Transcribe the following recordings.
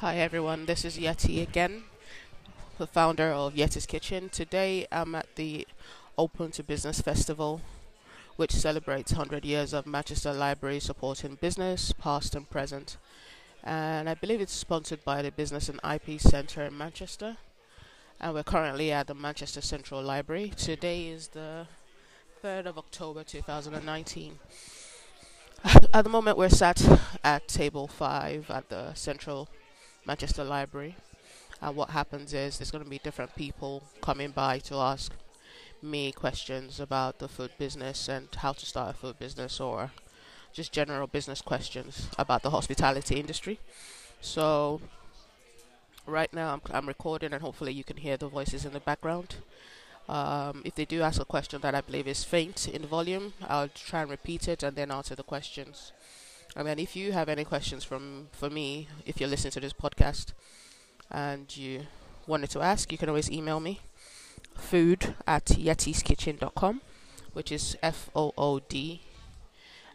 Hi everyone, this is Yeti again, the founder of Yeti's Kitchen. Today I'm at the Open to Business Festival, which celebrates 100 years of Manchester Library supporting business, past and present. And I believe it's sponsored by the Business and IP Centre in Manchester. And we're currently at the Manchester Central Library. Today is the 3rd of October 2019. At the moment, we're sat at table 5 at the Central Manchester Library. And what happens is there's going to be different people coming by to ask me questions about the food business and how to start a food business or just general business questions about the hospitality industry. So, right now I'm, I'm recording and hopefully you can hear the voices in the background. Um, if they do ask a question that I believe is faint in volume, I'll try and repeat it and then answer the questions. And then if you have any questions from for me, if you're listening to this podcast and you wanted to ask, you can always email me food at yetiskitchen.com, which is F O O D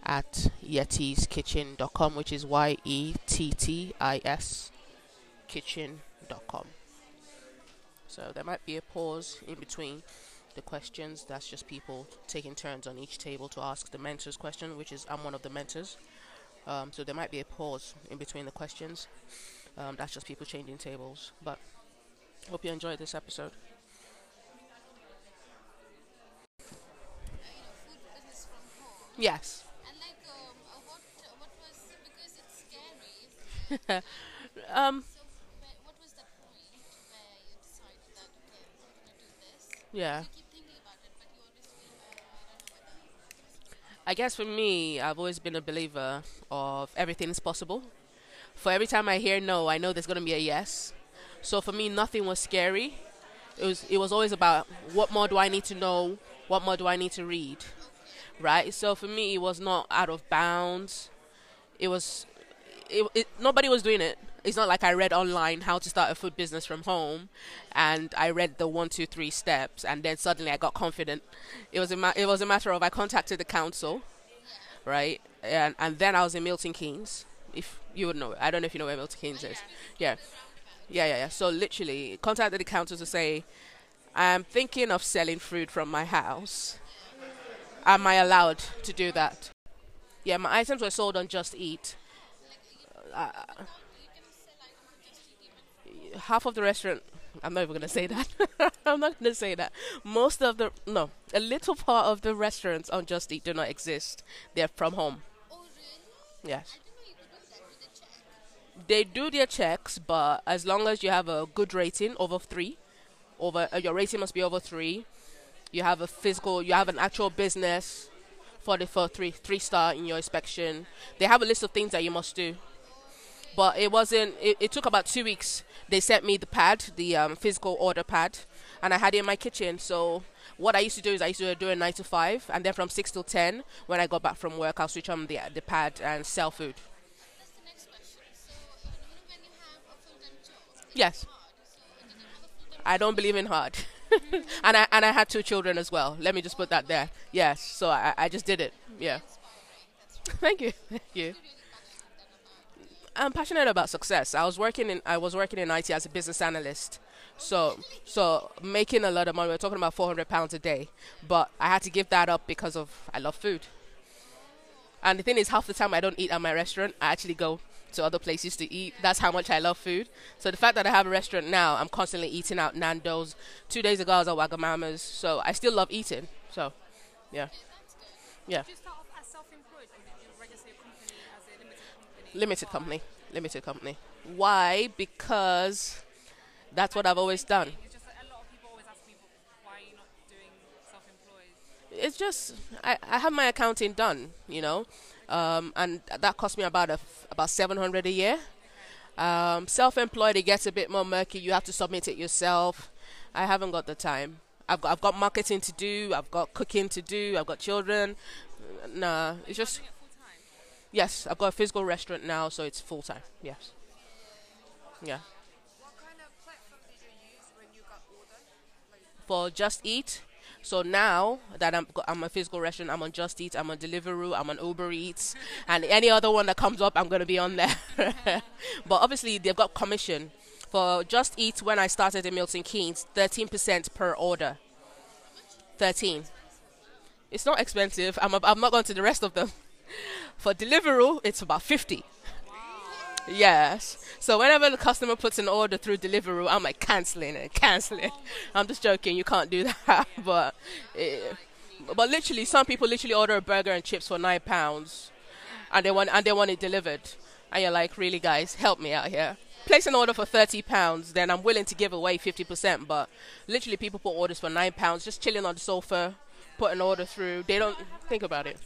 at yetiskitchen.com, which is Y E T T I S kitchen.com. So there might be a pause in between the questions. That's just people taking turns on each table to ask the mentors question, which is I'm one of the mentors. Um, so there might be a pause in between the questions. Um, that's just people changing tables. But hope you enjoyed this episode. Yes. And like, um, uh, what what was because it's scary. um, So, where, what was the point where you decided that okay, I'm gonna do this? yeah. I guess for me, I've always been a believer of everything is possible. For every time I hear no, I know there's going to be a yes. So for me, nothing was scary. It was it was always about what more do I need to know? What more do I need to read? Right? So for me, it was not out of bounds. It was it, it nobody was doing it. It's not like I read online how to start a food business from home, and I read the one, two, three steps, and then suddenly I got confident. It was a ma- it was a matter of I contacted the council, right, and and then I was in Milton Keynes. If you would know, I don't know if you know where Milton Keynes is. Yeah, yeah, yeah, yeah. So literally contacted the council to say, I'm thinking of selling food from my house. Am I allowed to do that? Yeah, my items were sold on Just Eat. Uh, half of the restaurant. I'm not even gonna say that. I'm not gonna say that. Most of the no, a little part of the restaurants on Just Eat do not exist. They're from home. Oh? Yes. I didn't know you could do that with a check. They do their checks, but as long as you have a good rating over three, over uh, your rating must be over three. You have a physical, you have an actual business for the for three three star in your inspection. They have a list of things that you must do. But it wasn't. It, it took about two weeks. They sent me the pad, the um, physical order pad, and I had it in my kitchen. So what I used to do is I used to do a nine to five, and then from six till ten, when I got back from work, I'll switch on the the pad and sell food. That's the next question. So, uh, you know, when you have a full-time job, it's Yes. hard. So, did you have a full-time I don't believe in hard. and I and I had two children as well. Let me just put that there. Yes, so I, I just did it. Yeah. Thank you. Thank you. I'm passionate about success. I was working in I was working in IT as a business analyst. So so making a lot of money. We're talking about 400 pounds a day, but I had to give that up because of I love food. And the thing is, half the time I don't eat at my restaurant. I actually go to other places to eat. That's how much I love food. So the fact that I have a restaurant now, I'm constantly eating out Nando's. Two days ago, I was at Wagamama's. So I still love eating. So, yeah, yeah. Did you start off as self-employed or did you register your company as a limited company? Limited company. Why? Because that's what I've always done. It's just that a lot of people always ask me why are you not doing self-employed. it's just I, I have my accounting done, you know, um, and that cost me about a f- about seven hundred a year. Um, self-employed, it gets a bit more murky. You have to submit it yourself. I haven't got the time. I've got I've got marketing to do. I've got cooking to do. I've got children. Nah, it's just Doing it full time. Yes. I've got a physical restaurant now, so it's full time. Yes. Yeah. Kind of platform did you use when you got order? Like, For Just Eat, So now that I'm I'm a physical restaurant, I'm on Just Eat, I'm on Deliveroo, I'm on Uber Eats, and any other one that comes up, I'm gonna be on there. but obviously, they've got commission for Just Eat. When I started in Milton Keynes, 13% per order. 13. It's not expensive. I'm, I'm not going to the rest of them. For Deliveroo, it's about 50. Yes. So whenever the customer puts an order through Deliveroo, I'm like canceling it, canceling. I'm just joking. You can't do that. but, eh, but literally, some people literally order a burger and chips for nine pounds, and they want and they want it delivered. And you're like, really, guys, help me out here. Place an order for thirty pounds, then I'm willing to give away fifty percent. But literally, people put orders for nine pounds, just chilling on the sofa, put an order through. They don't think about it.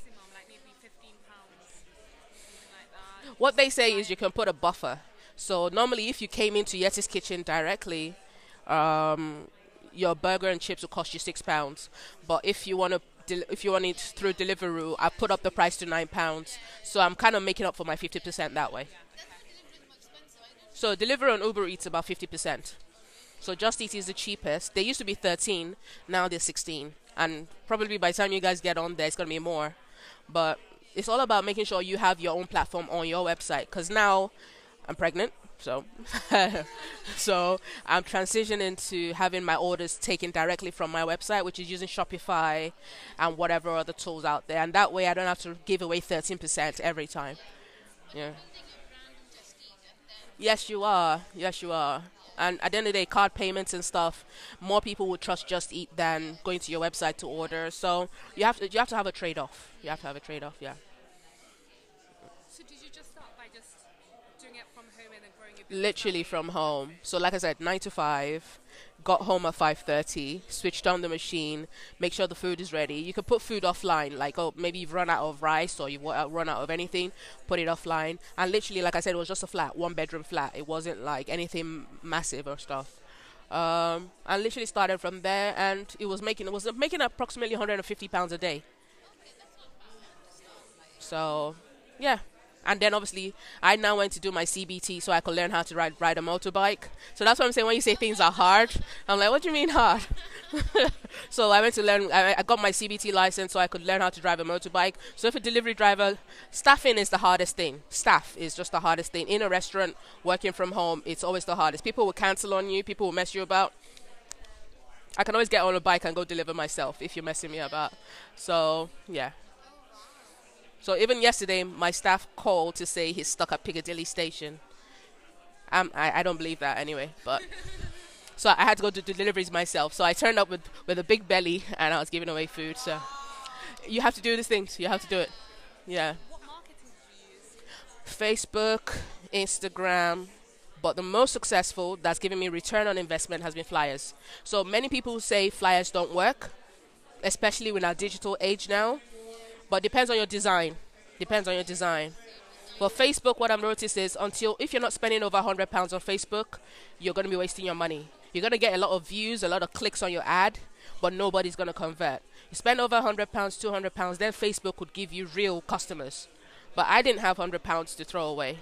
What they say is you can put a buffer. So normally, if you came into Yeti's kitchen directly, um, your burger and chips will cost you six pounds. But if you want to, if you want it through Deliveroo, I put up the price to nine pounds. So I'm kind of making up for my fifty percent that way. So Deliveroo and Uber Eats about fifty percent. So Just Eat is the cheapest. They used to be thirteen, now they're sixteen, and probably by the time you guys get on there, it's gonna be more. But it's all about making sure you have your own platform on your website. Because now I'm pregnant, so so I'm transitioning to having my orders taken directly from my website, which is using Shopify and whatever other tools out there, and that way I don't have to give away 13% every time. Yeah. Yes, you are. Yes, you are. And at the end of the day, card payments and stuff, more people would trust Just Eat than going to your website to order. So you have to you have to have a trade off. You have to have a trade off. Yeah. So did you just start by just doing it from home and then growing your business? literally from home. So like I said, nine to five. Got home at five thirty. Switched on the machine. Make sure the food is ready. You can put food offline, like oh maybe you've run out of rice or you've run out of anything. Put it offline. And literally, like I said, it was just a flat, one bedroom flat. It wasn't like anything massive or stuff. Um, I literally started from there, and it was making it was making approximately 150 pounds a day. So, yeah. And then obviously, I now went to do my CBT so I could learn how to ride ride a motorbike. So that's what I'm saying. When you say things are hard, I'm like, what do you mean hard? so I went to learn. I, I got my CBT license so I could learn how to drive a motorbike. So if a delivery driver, staffing is the hardest thing. Staff is just the hardest thing in a restaurant. Working from home, it's always the hardest. People will cancel on you. People will mess you about. I can always get on a bike and go deliver myself if you're messing me about. So yeah. So even yesterday, my staff called to say he's stuck at Piccadilly Station. Um, I, I don't believe that anyway, but so I had to go do deliveries myself. So I turned up with, with a big belly and I was giving away food. So you have to do these things. You have to do it. Yeah. Facebook, Instagram, but the most successful that's given me return on investment has been flyers. So many people say flyers don't work, especially in our digital age now. But depends on your design. Depends on your design. For Facebook, what I've noticed is until if you're not spending over hundred pounds on Facebook, you're gonna be wasting your money. You're gonna get a lot of views, a lot of clicks on your ad, but nobody's gonna convert. You spend over hundred pounds, two hundred pounds, then Facebook could give you real customers. But I didn't have hundred pounds to throw away.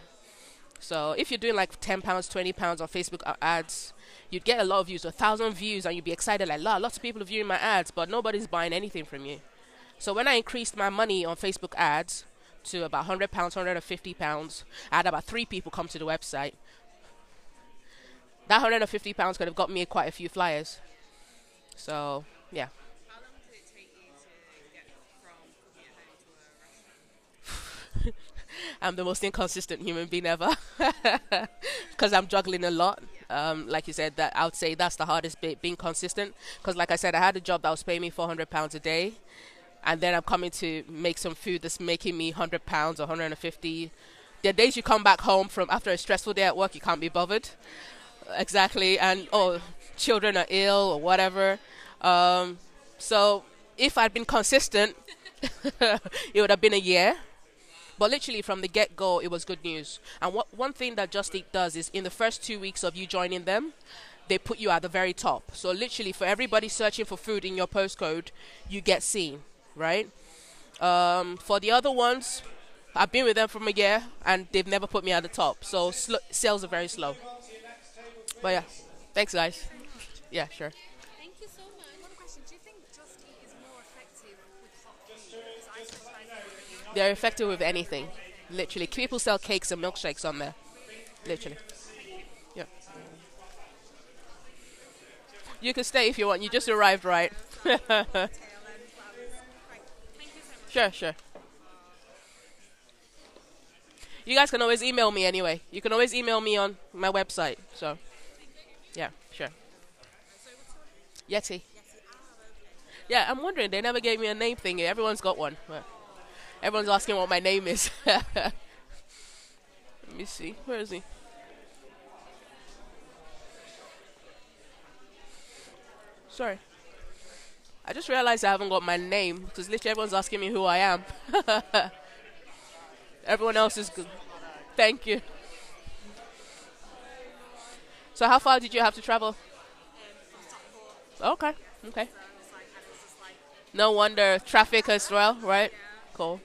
So if you're doing like ten pounds, twenty pounds on Facebook ads, you'd get a lot of views, a thousand views, and you'd be excited like, "La, lots of people are viewing my ads, but nobody's buying anything from you." So when I increased my money on Facebook ads to about hundred pounds, hundred and fifty pounds, I had about three people come to the website. That hundred and fifty pounds could have got me quite a few flyers. So yeah. I'm the most inconsistent human being ever because I'm juggling a lot. Um, like you said, that I would say that's the hardest bit, being consistent. Because like I said, I had a job that was paying me 400 pounds a day, and then I'm coming to make some food that's making me 100 pounds or 150. There are days you come back home from after a stressful day at work, you can't be bothered. Exactly, and oh, children are ill or whatever. Um, so if I'd been consistent, it would have been a year. But literally from the get go, it was good news. And what one thing that Just Eat does is in the first two weeks of you joining them, they put you at the very top. So literally for everybody searching for food in your postcode, you get seen, right? Um, for the other ones, I've been with them for a year and they've never put me at the top. So sl- sales are very slow. But yeah, thanks guys. Yeah, sure. Thank you so much. One question: Do you think is more effective with hot? They're effective with anything, literally. People sell cakes and milkshakes on there, literally. Yeah. You can stay if you want. You just arrived, right? Sure, sure. You guys can always email me anyway. You can always email me on my website. So, yeah, sure. Yeti. Ah. Yeah, I'm wondering. They never gave me a name thingy. Everyone's got one. Everyone's asking what my name is. Let me see. Where is he? Sorry. I just realized I haven't got my name because literally everyone's asking me who I am. Everyone else is good. Thank you. So how far did you have to travel? Okay. Okay. No wonder traffic as well, right? Cool.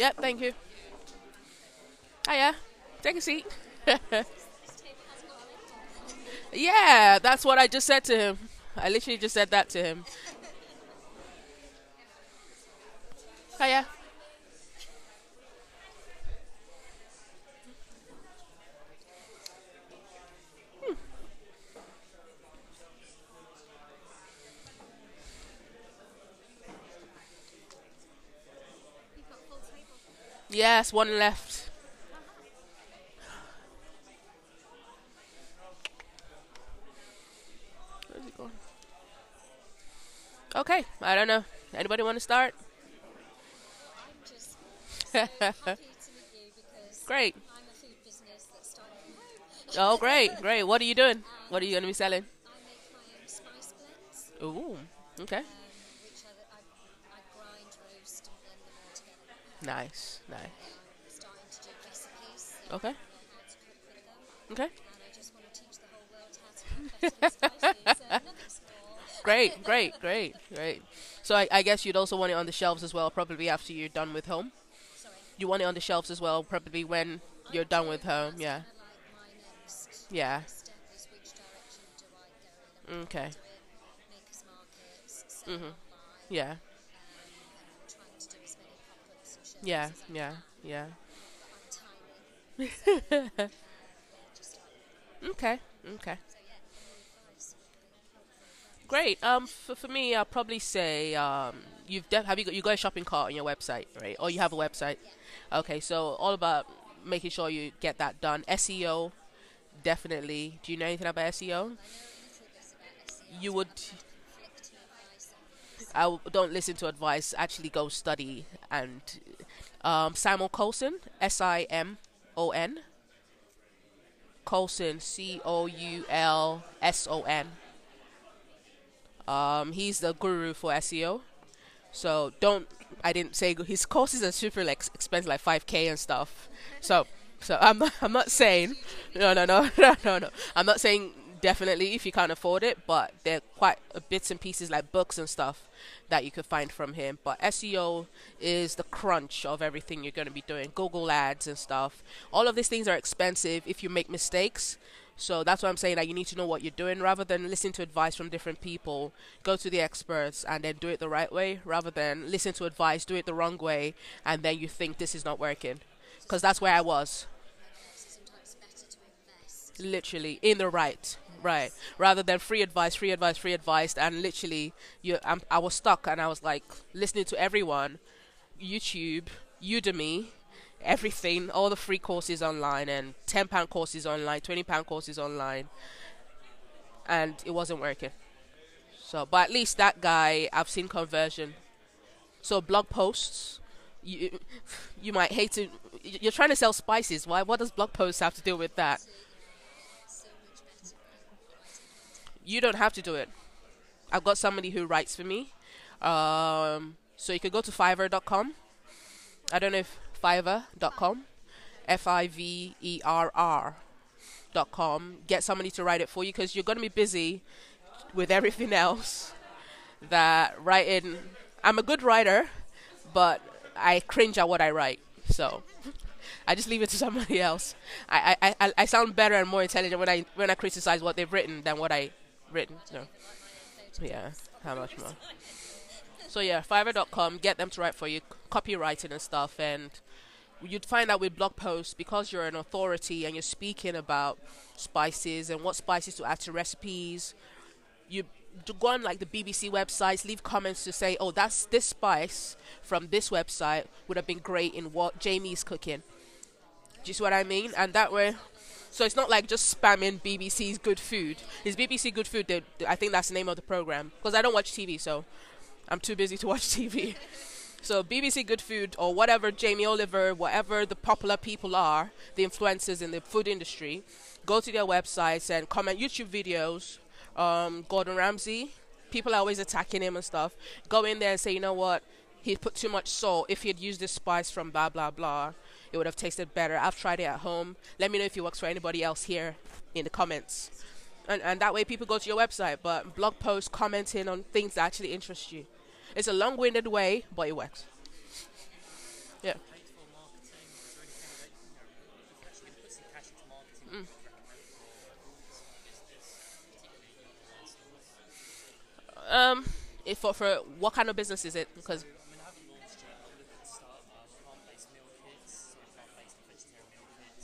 Yep, thank you. Hiya. Take a seat. Yeah, that's what I just said to him. I literally just said that to him. Hiya. Hmm. Yes, one left. Where's he going? Okay, I don't know. Anybody want to start? So happy to meet you because Great. I'm a food business that started from home. Oh, great, great. What are you doing? What are you going to be selling? I make my own spice blends, Ooh, okay. Spicy. nice. Okay. small. Great, great, great, great. So I, I guess you'd also want it on the shelves as well, probably after you're done with home. You want it on the shelves as well, probably when you're done with home. Yeah. Yeah, kinda like mm-hmm. yeah. step is which yeah, yeah, yeah. Okay, okay. Great. Um, for, for me, I'll probably say um, you've def- have you got you got a shopping cart on your website, right? Or you have a website. Okay, so all about making sure you get that done. SEO, definitely. Do you know anything about SEO? You would. I don't listen to advice. Actually, go study and um, Simon Coulson, S I M O N. Coulson, C O U L S O N. Um, he's the guru for SEO. So don't. I didn't say his courses are super like expensive, like five k and stuff. So, so I'm. I'm not saying. No, no, no, no, no, no. I'm not saying definitely if you can't afford it, but they're quite uh, bits and pieces like books and stuff that you could find from him. But SEO is the crunch of everything you're going to be doing. Google ads and stuff. All of these things are expensive if you make mistakes. So that's why I'm saying that you need to know what you're doing rather than listen to advice from different people. Go to the experts and then do it the right way rather than listen to advice, do it the wrong way, and then you think this is not working. Because that's where I was. So sometimes better to invest. literally in the right right. Rather than free advice free advice free advice. And literally you I'm, i was stuck and i was like listening to everyone youtube udemy everything all the free courses online and 10 pound courses online 20 pound courses online. And it wasn't working. So but at least that guy i've seen conversion. So blog posts you you might hate to you're trying to sell spices. Why what does blog posts have to do with that So much better. You don't have to do it. I've got somebody who writes for me. Um, so you could go to Fiverr.com. I don't know if Fiverr.com, F I V E R R. fiverr.com, get somebody to write it for you because you're going to be busy with everything else. That writing, I'm a good writer, but I cringe at what I write. So I just leave it to somebody else. I, I, I, I sound better and more intelligent when I when I criticize what they've written than what I written. No. Yeah, how much more? So yeah, Fiverr.com, get them to write for you, copywriting and stuff, and you'd find out with blog posts because you're an authority and you're speaking about spices and what spices to add to recipes. You go on like the BBC websites, leave comments to say, "Oh, that's this spice from this website would have been great in what Jamie's cooking." Do you see what I mean? And that way, so it's not like just spamming BBC's Good Food. It's BBC Good Food. I think that's the name of the program because I don't watch TV, so I'm too busy to watch TV. So BBC Good Food or whatever Jamie Oliver, whatever the popular people are, the influencers in the food industry, go to their websites and comment YouTube videos. Um, Gordon Ramsay, people are always attacking him and stuff. Go in there and say, you know what, he put too much salt. If he had used this spice from blah blah blah, it would have tasted better. I've tried it at home. Let me know if it works for anybody else here in the comments. And, and that way people go to your website, but blog posts commenting on things that actually interest you. It's a long-winded way, but it works. Yeah. Mm. Um, if for for what kind of business is it? Because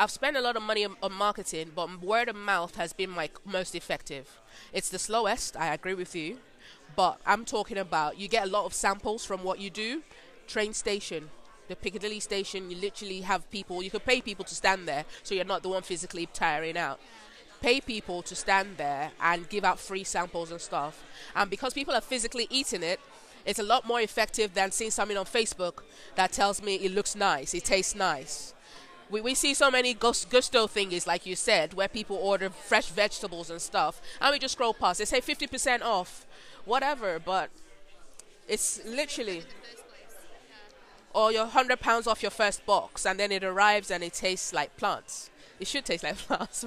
I've spent a lot of money on, marketing, but word of mouth has been my most effective. It's the slowest. I agree with you, but I'm talking about you get a lot of samples from what you do. Train station, the Piccadilly station. You literally have people. You could pay people to stand there, so you're not the one physically tiring out. Pay people to stand there and give out free samples and stuff. And because people are physically eating it, it's a lot more effective than seeing something on Facebook that tells me it looks nice, it tastes nice. We, we see so many gus- Gousto thingies, like you said, where people order fresh vegetables and stuff, and we just scroll past. They say 50% off, whatever, but it's literally. Or your 100 pounds off your first box, and then it arrives and it tastes like plants. It should taste like plants,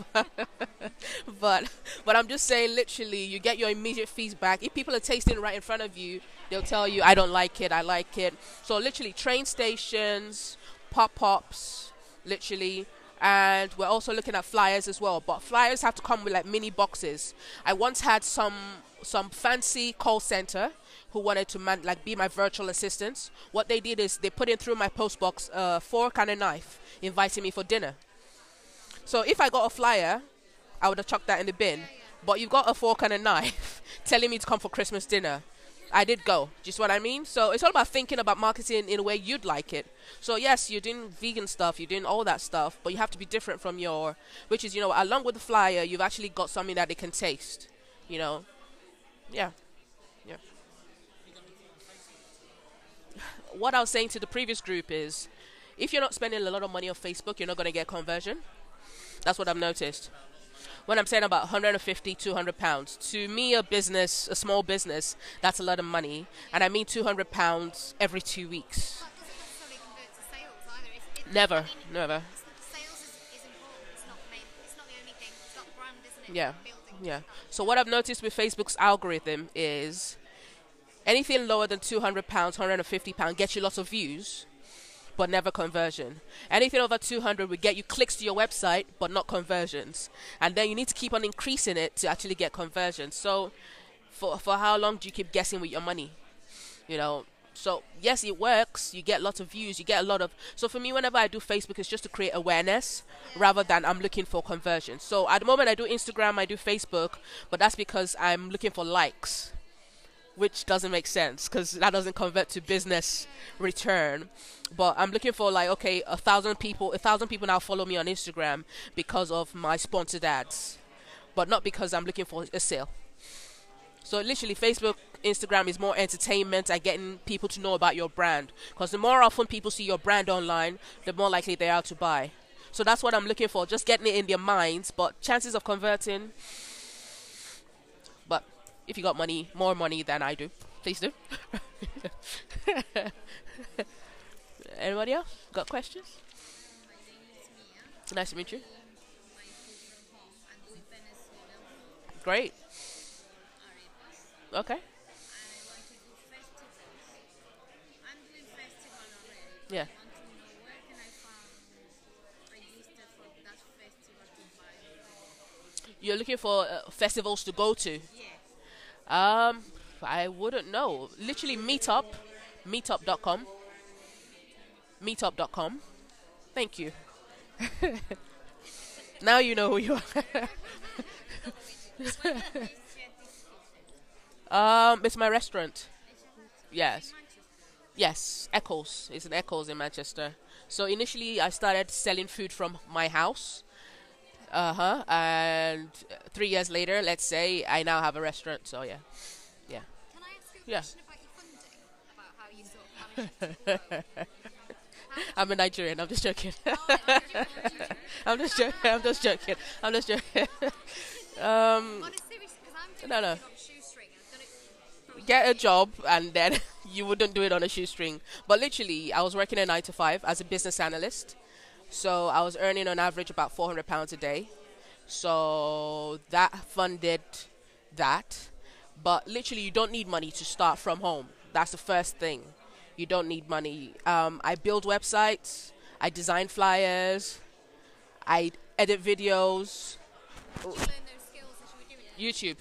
but but I'm just saying, literally, you get your immediate feedback. If people are tasting right in front of you, they'll tell you, "I don't like it. I like it." So literally, train stations, pop-ups, literally, and we're also looking at flyers as well. But flyers have to come with like mini boxes. I once had some some fancy call center who wanted to man like be my virtual assistants. What they did is they put in through my post box a fork and a knife, inviting me for dinner. So if I got a flyer, I would have chucked that in the bin. But you've got a fork and a knife telling me to come for Christmas dinner. I did go. Just what I mean? So it's all about thinking about marketing in a way you'd like it. So yes, you're doing vegan stuff, you're doing all that stuff, but you have to be different from your which is, you know, along with the flyer, you've actually got something that they can taste. You know? Yeah. Yeah. What I was saying to the previous group is if you're not spending a lot of money on Facebook, you're not going to get conversion. That's what I've noticed. When I'm saying about 150, 200 pounds, to me, a business, a small business, that's a lot of money, and I mean 200 pounds every two weeks. That doesn't necessarily convert to sales either. Never, I mean, never. Sales is, is important. It's not the main. It's not the only thing. It's got brand, isn't it? Yeah, yeah. So what I've noticed with Facebook's algorithm is anything lower than 200 pounds, 150 pounds gets you lots of views, but never conversion. Anything over 200 will get you clicks to your website, but not conversions. And then you need to keep on increasing it to actually get conversions. So for for how long do you keep guessing with your money? You know. So yes, it works. You get lots of views. You get a lot of. So for me, whenever I do Facebook, it's just to create awareness rather than I'm looking for conversions. So at the moment, I do Instagram, I do Facebook, but that's because I'm looking for likes. Which doesn't make sense because that doesn't convert to business return. But I'm looking for like okay, a thousand people, a thousand people now follow me on Instagram because of my sponsored ads, but not because I'm looking for a sale. So literally, Facebook, Instagram is more entertainment and getting people to know about your brand. Because the more often people see your brand online, the more likely they are to buy. So that's what I'm looking for, just getting it in their minds. But chances of converting. If you got money, more money than I do, please do. Anybody else got questions? Nice to meet you. Great. Okay. Yeah. You're looking for uh, festivals to go to. Um, I wouldn't know. Literally, meetup, meetup.com, meetup.com. Thank you. now you know who you are. um, it's my restaurant. Yes. Yes, Eccles. It's an Eccles in Manchester. So initially, I started selling food from my house. Uh huh. And three years later, let's say, I now have a restaurant. So yeah, yeah. Can I ask you a Yeah. question about your funding? About how you sort of managed to? I'm a Nigerian. I'm just joking. Oh, how did you- I'm just joking. I'm just joking. I'm just joking. um, On a serious, because I'm doing No, no. everything on shoestring. I've done it for get a job and then you wouldn't do it on a shoestring. But literally, I was working a nine to five as a business analyst. So I was earning on average about 400 pounds a day. So that funded that. But literally, you don't need money to start from home. That's the first thing. You don't need money. Um, I build websites, I design flyers, I edit videos? YouTube.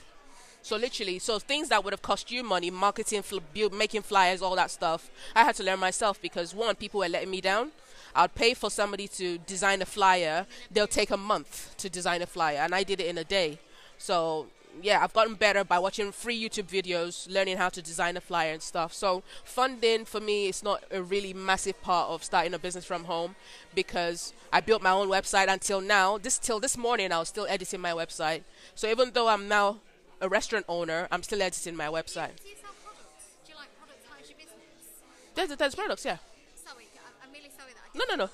So literally, so things that would have cost you money, marketing, fl- build, making flyers, all that stuff, I had to learn myself because one, people were letting me down. I'd pay for somebody to design a flyer. They'll take a month to design a flyer, and I did it in a day. So yeah, I've gotten better by watching free YouTube videos, learning how to design a flyer and stuff. So funding for me is not a really massive part of starting a business from home because I built my own website until now. This till this morning, I was still editing my website. So even though I'm now a restaurant owner, I'm still editing my website. Do you sell products? Do you like products? How's your business? There's, there's products, yeah. No, no, no.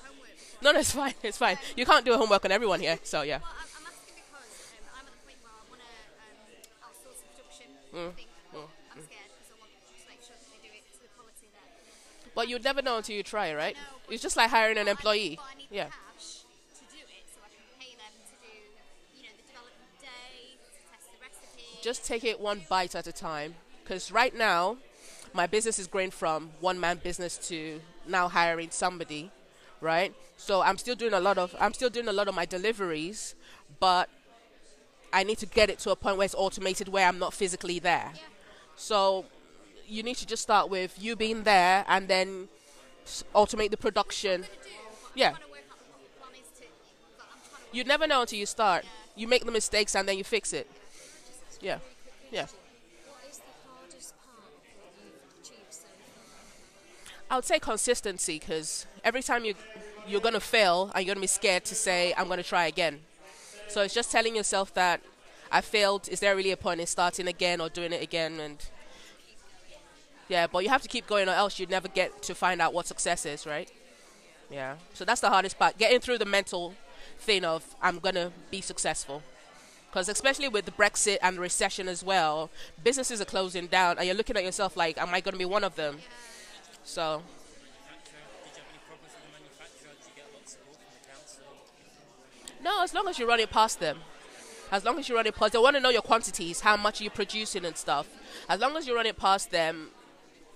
No, no, it's fine. It's fine. You can't do a homework on everyone here, so yeah. Well, I'm, I'm asking because um, I'm at the point where I want to um, outsource the production. Mm, I but I'm mm, mm. scared because I want to make sure that they do it to the quality that. But you'd never know until you try, right? No, It's just like hiring an But I need- employee. I need Yeah. cash to do it, so I can pay them to do, you know, the development day, to test the recipe. Just take it one bite at a time. Because right now, my business is growing from one man business to now hiring somebody, right? So I'm still doing a lot of I'm still doing a lot of my deliveries, but I need to get it to a point where it's automated where I'm not physically there. Yeah. So you need to just start with you being there and then automate the production. Do, Yeah. I'm to work out what the plan is to. But I'm trying to You never know until you start. You make the mistakes and then you fix it. Yeah. Yeah. What is the hardest part of what you've achieved so far? I would say consistency because every time you you're gonna fail and you're gonna be scared to say I'm gonna try again. So it's just telling yourself that I failed. Is there really a point in starting again or doing it again? And yeah, but you have to keep going or else you'd never get to find out what success is, right? Yeah. So that's the hardest part. Getting through the mental thing of I'm gonna be successful. Because especially with the Brexit and the recession as well, businesses are closing down, and you're looking at yourself like, am I to be one of them? So? No, as long as you run it past them. As long as you run it past, they want to know your quantities, how much you're producing and stuff. As long as you run it past them,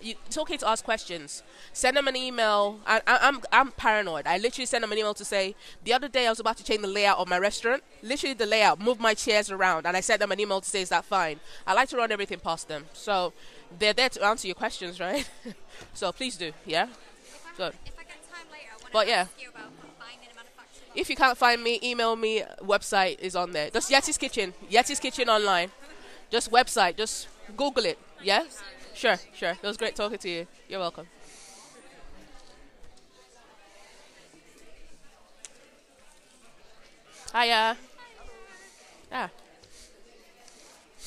you, it's okay to ask questions. Send them an email. I, I, I'm I'm paranoid. I literally send them an email to say the other day I was about to change the layout of my restaurant. Literally the layout, move my chairs around, and I sent them an email to say is that fine. I like to run everything past them, so they're there to answer your questions, right? so please do, yeah. If I, Good. if I get time later, I want But to yeah. you about finding a manufacturer. If you can't find me, email me. Website is on there. Just Yeti's Kitchen. Yeti's Kitchen online. Just website. Just Google it. Yeah? Sure, sure. It was great talking to you. You're welcome. Hiya. Ah.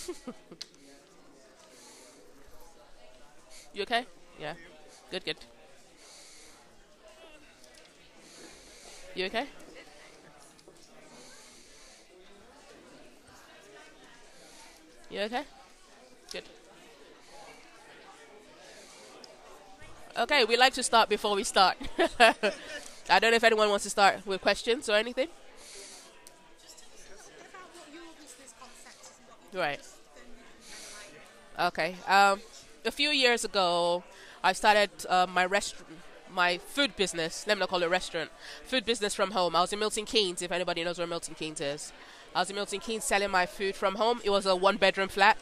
you okay? Yeah. Good, good. You okay? You okay? Good. Okay, we like to start before we start. I don't know if anyone wants to start with questions or anything. Right. Okay. Um, a few years ago, I started uh, my restaurant, my food business. Let me not call it restaurant. Food business from home. I was in Milton Keynes. If anybody knows where Milton Keynes is, I was in Milton Keynes selling my food from home. It was a one-bedroom flat,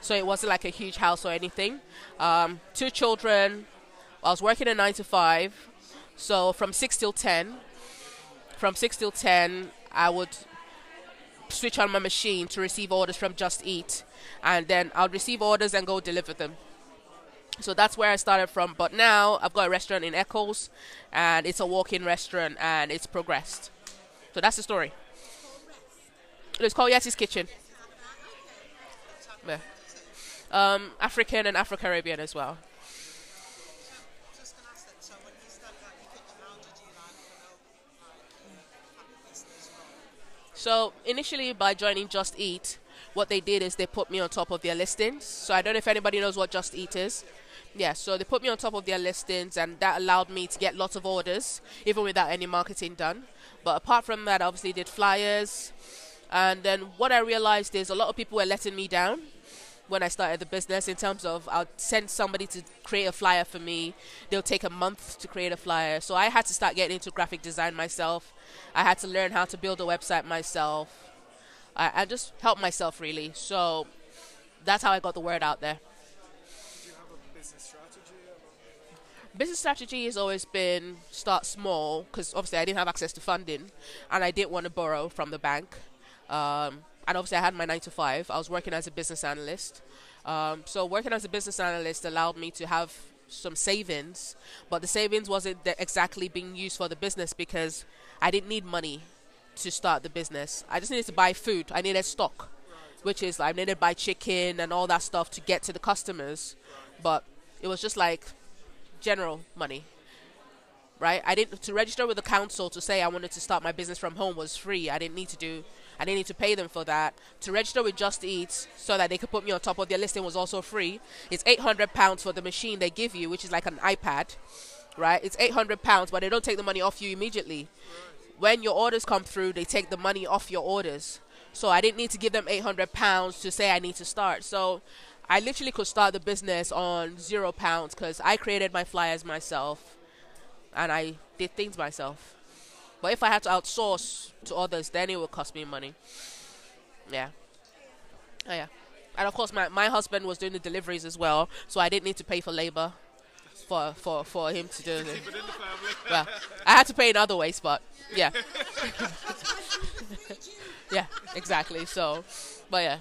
so it wasn't like a huge house or anything. Um, two children. I was working a nine to five, so from six till ten. From six till ten, I would switch on my machine to receive orders from Just Eat, and then I'll receive orders and go deliver them. So that's where I started from. But now I've got a restaurant in Eccles, and it's a walk-in restaurant, and it's progressed. So that's the story. It's called Yeti's Kitchen. Yeah. Um, African and Afro Caribbean as well. So initially, by joining Just Eat, what they did is they put me on top of their listings. So I don't know if anybody knows what Just Eat is. Yeah, so they put me on top of their listings, and that allowed me to get lots of orders, even without any marketing done. But apart from that, I obviously did flyers. And then what I realized is a lot of people were letting me down when I started the business in terms of I'll send somebody to create a flyer for me. They'll take a month to create a flyer. So I had to start getting into graphic design myself. I had to learn how to build a website myself. I, and just help myself really. So that's how I got the word out there. Do you have a business strategy? Or Business strategy has always been start small because obviously I didn't have access to funding and I didn't want to borrow from the bank. Um, and obviously I had my nine to five. I was working as a business analyst. Um, so working as a business analyst allowed me to have some savings, but the savings wasn't exactly being used for the business because I didn't need money to start the business. I just needed to buy food. I needed stock, which is I needed to buy chicken and all that stuff to get to the customers. But it was just like general money right? I didn't to register with the council to say i wanted to start my business from home was free. I didn't need to do i didn't need to pay them for that. To register with just eat so that they could put me on top of their listing was also free. It's 800 pounds for the machine they give you which is like an ipad right? It's 800 pounds but they don't take the money off you immediately. When your orders come through they take the money off your orders. So i didn't need to give them 800 pounds to say i need to start. So i literally could start the business on zero pounds because i created my flyers myself and i did things myself but if i had to outsource to others then it would cost me money yeah oh yeah and of course my, my husband was doing the deliveries as well so i didn't need to pay for labor for for, for him to do it But in the family. well, I had to pay in other ways, but yeah. yeah, exactly. So, but yeah,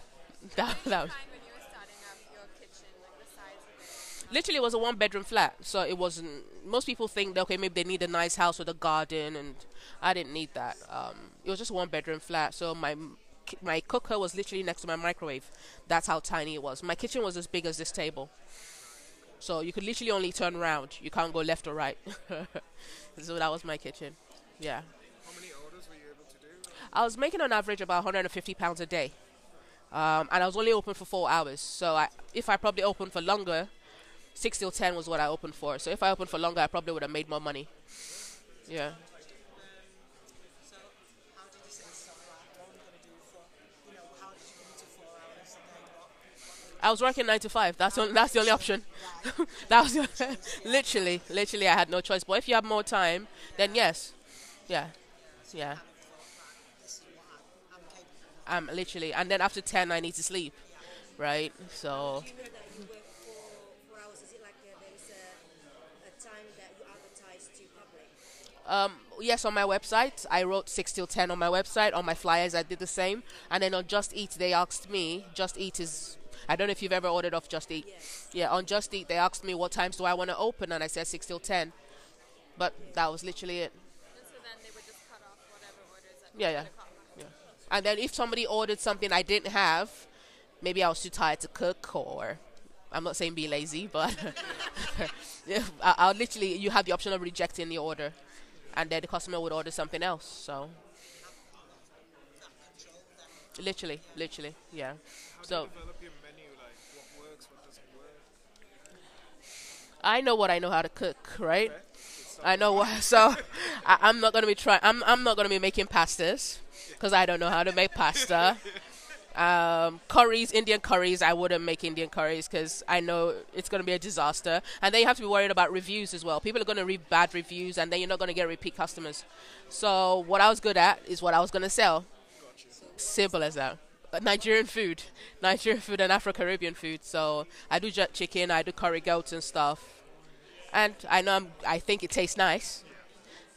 that, that was, Find when you were starting up your kitchen, like the size of it. Literally it was a one bedroom flat. So it wasn't. Most people think that okay, maybe they need a nice house with a garden, and I didn't need that. Um, it was just a one bedroom flat. So my my cooker was literally next to my microwave. That's how tiny it was. My kitchen was as big as this table. So you could literally only turn around. You can't go left or right. so that was my kitchen. Yeah. How many orders were you able to do? I was making on average about 150 pounds a day, um, and I was only open for four hours. So I, if I probably opened for longer, six till ten was what I opened for. So if I opened for longer, I probably would have made more money. Yeah. I was working nine to five. That's on, that's the only option. that was literally, literally, I had no choice. But if you have more time, then yes, yeah, yeah. I'm literally, and then after ten, I need to sleep, right? So You know that you work for four hours. Is it like uh, there is a, a time that you advertise to public? Um, yes, on my website, I wrote 6 till 10 on my website. On my flyers, I did the same. And then on Just Eat, they asked me, Just Eat is I don't know if you've ever ordered off Just Eat. Yes. Yeah, on Just Eat, they asked me what times do I want to open, and I said 6 till 10. But that was literally it. And so then they would just cut off whatever orders that Yeah, yeah. Yeah. And then if somebody ordered something I didn't have, maybe I was too tired to cook, or I'm not saying be lazy, but yeah, I'll literally, you have the option of rejecting the order, and then the customer would order something else. So, literally, literally, yeah. How So-? I know what I know how to cook, right? I know what. So I, I'm not gonna be trying. I'm I'm not gonna be making pastas because I don't know how to make pasta. Um, curries, Indian curries. I wouldn't make Indian curries because I know it's gonna be a disaster. And then you have to be worried about reviews as well. People are gonna read bad reviews, and then you're not gonna get repeat customers. So what I was good at is what I was gonna sell. Simple as that. Nigerian food, Nigerian food, and Afro Caribbean food. So I do jerk chicken, I do curry goats and stuff and I know I'm, I think it tastes nice,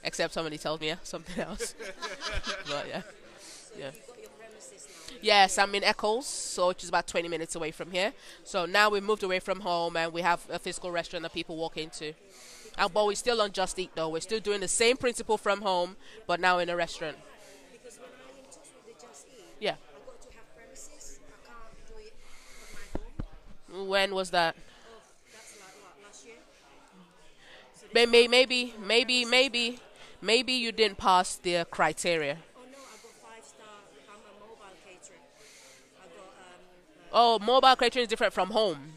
except somebody tells me something else. but yeah, yeah. You've got your premises now. Yes, I'm in Eccles, so which is about 20 minutes away from here. So now we've moved away from home and we have a physical restaurant that people walk into. And, but we're still on Just Eat though. We're still doing the same principle from home, but now in a restaurant. Because when I'm in with the Just Eat, Yeah. I got to have premises. I can't do it from my home. When was that? Oh, that's like what, last year? So May- may- Maybe, maybe, maybe, maybe you didn't pass the criteria. Oh no, I got five star. I'm a mobile caterer. I got um, uh, Oh, mobile catering is different from home.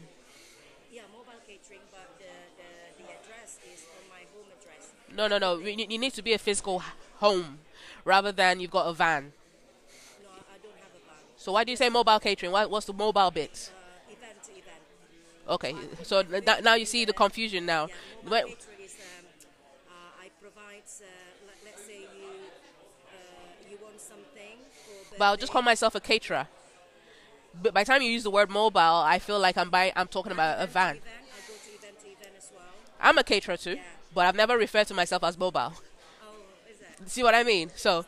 yeah, mobile catering, but the, the the address is on my home address. No, no, no. You need- you need to be a physical home rather than you've got a van. No, I don't have a van. So why do you say mobile catering? What, what's the mobile bit? Uh, event to event. Okay, so th- now you see the confusion now. Yeah, When- catering is um, uh, I provide. Uh, let, let's say you uh, you want something for But I'll just call myself a caterer. But by the time you use the word mobile, I feel like I'm buying. I'm talking about a van. To event to event well. I'm a caterer too, Yeah. but I've never referred to myself as mobile. Oh? See what I mean? So,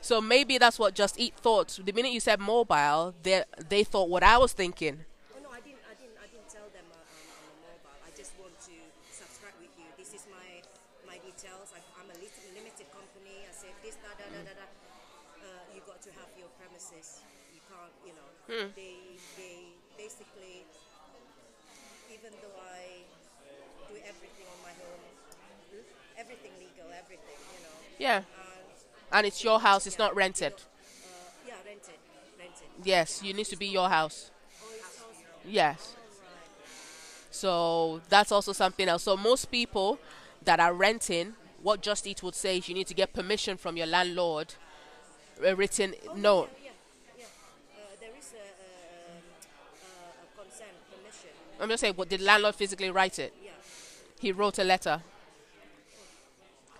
so maybe that's what Just Eat thought. The minute you said mobile, they they thought what I was thinking. Oh no, I didn't. I didn't. I didn't tell them uh, um, I'm a mobile. I just want to subscribe with you. This is my my details. I, I'm a lit- limited company. I said this, da da da da da. Uh, you got to have your premises. You can't. Know. They they basically. Even though I do everything on my home, everything legal, everything. You know. Yeah, And and it's your house. It's not rented. uh, yeah, rented, rented. Yes, you need to be your house. Yes. So that's also something else. So most people that are renting, what Just Eat would say is you need to get permission from your landlord, a written note. Yeah, yeah. Uh, there is a, a, um, a, a consent permission. I'm just saying, what did landlord physically write it? Yeah. He wrote a letter.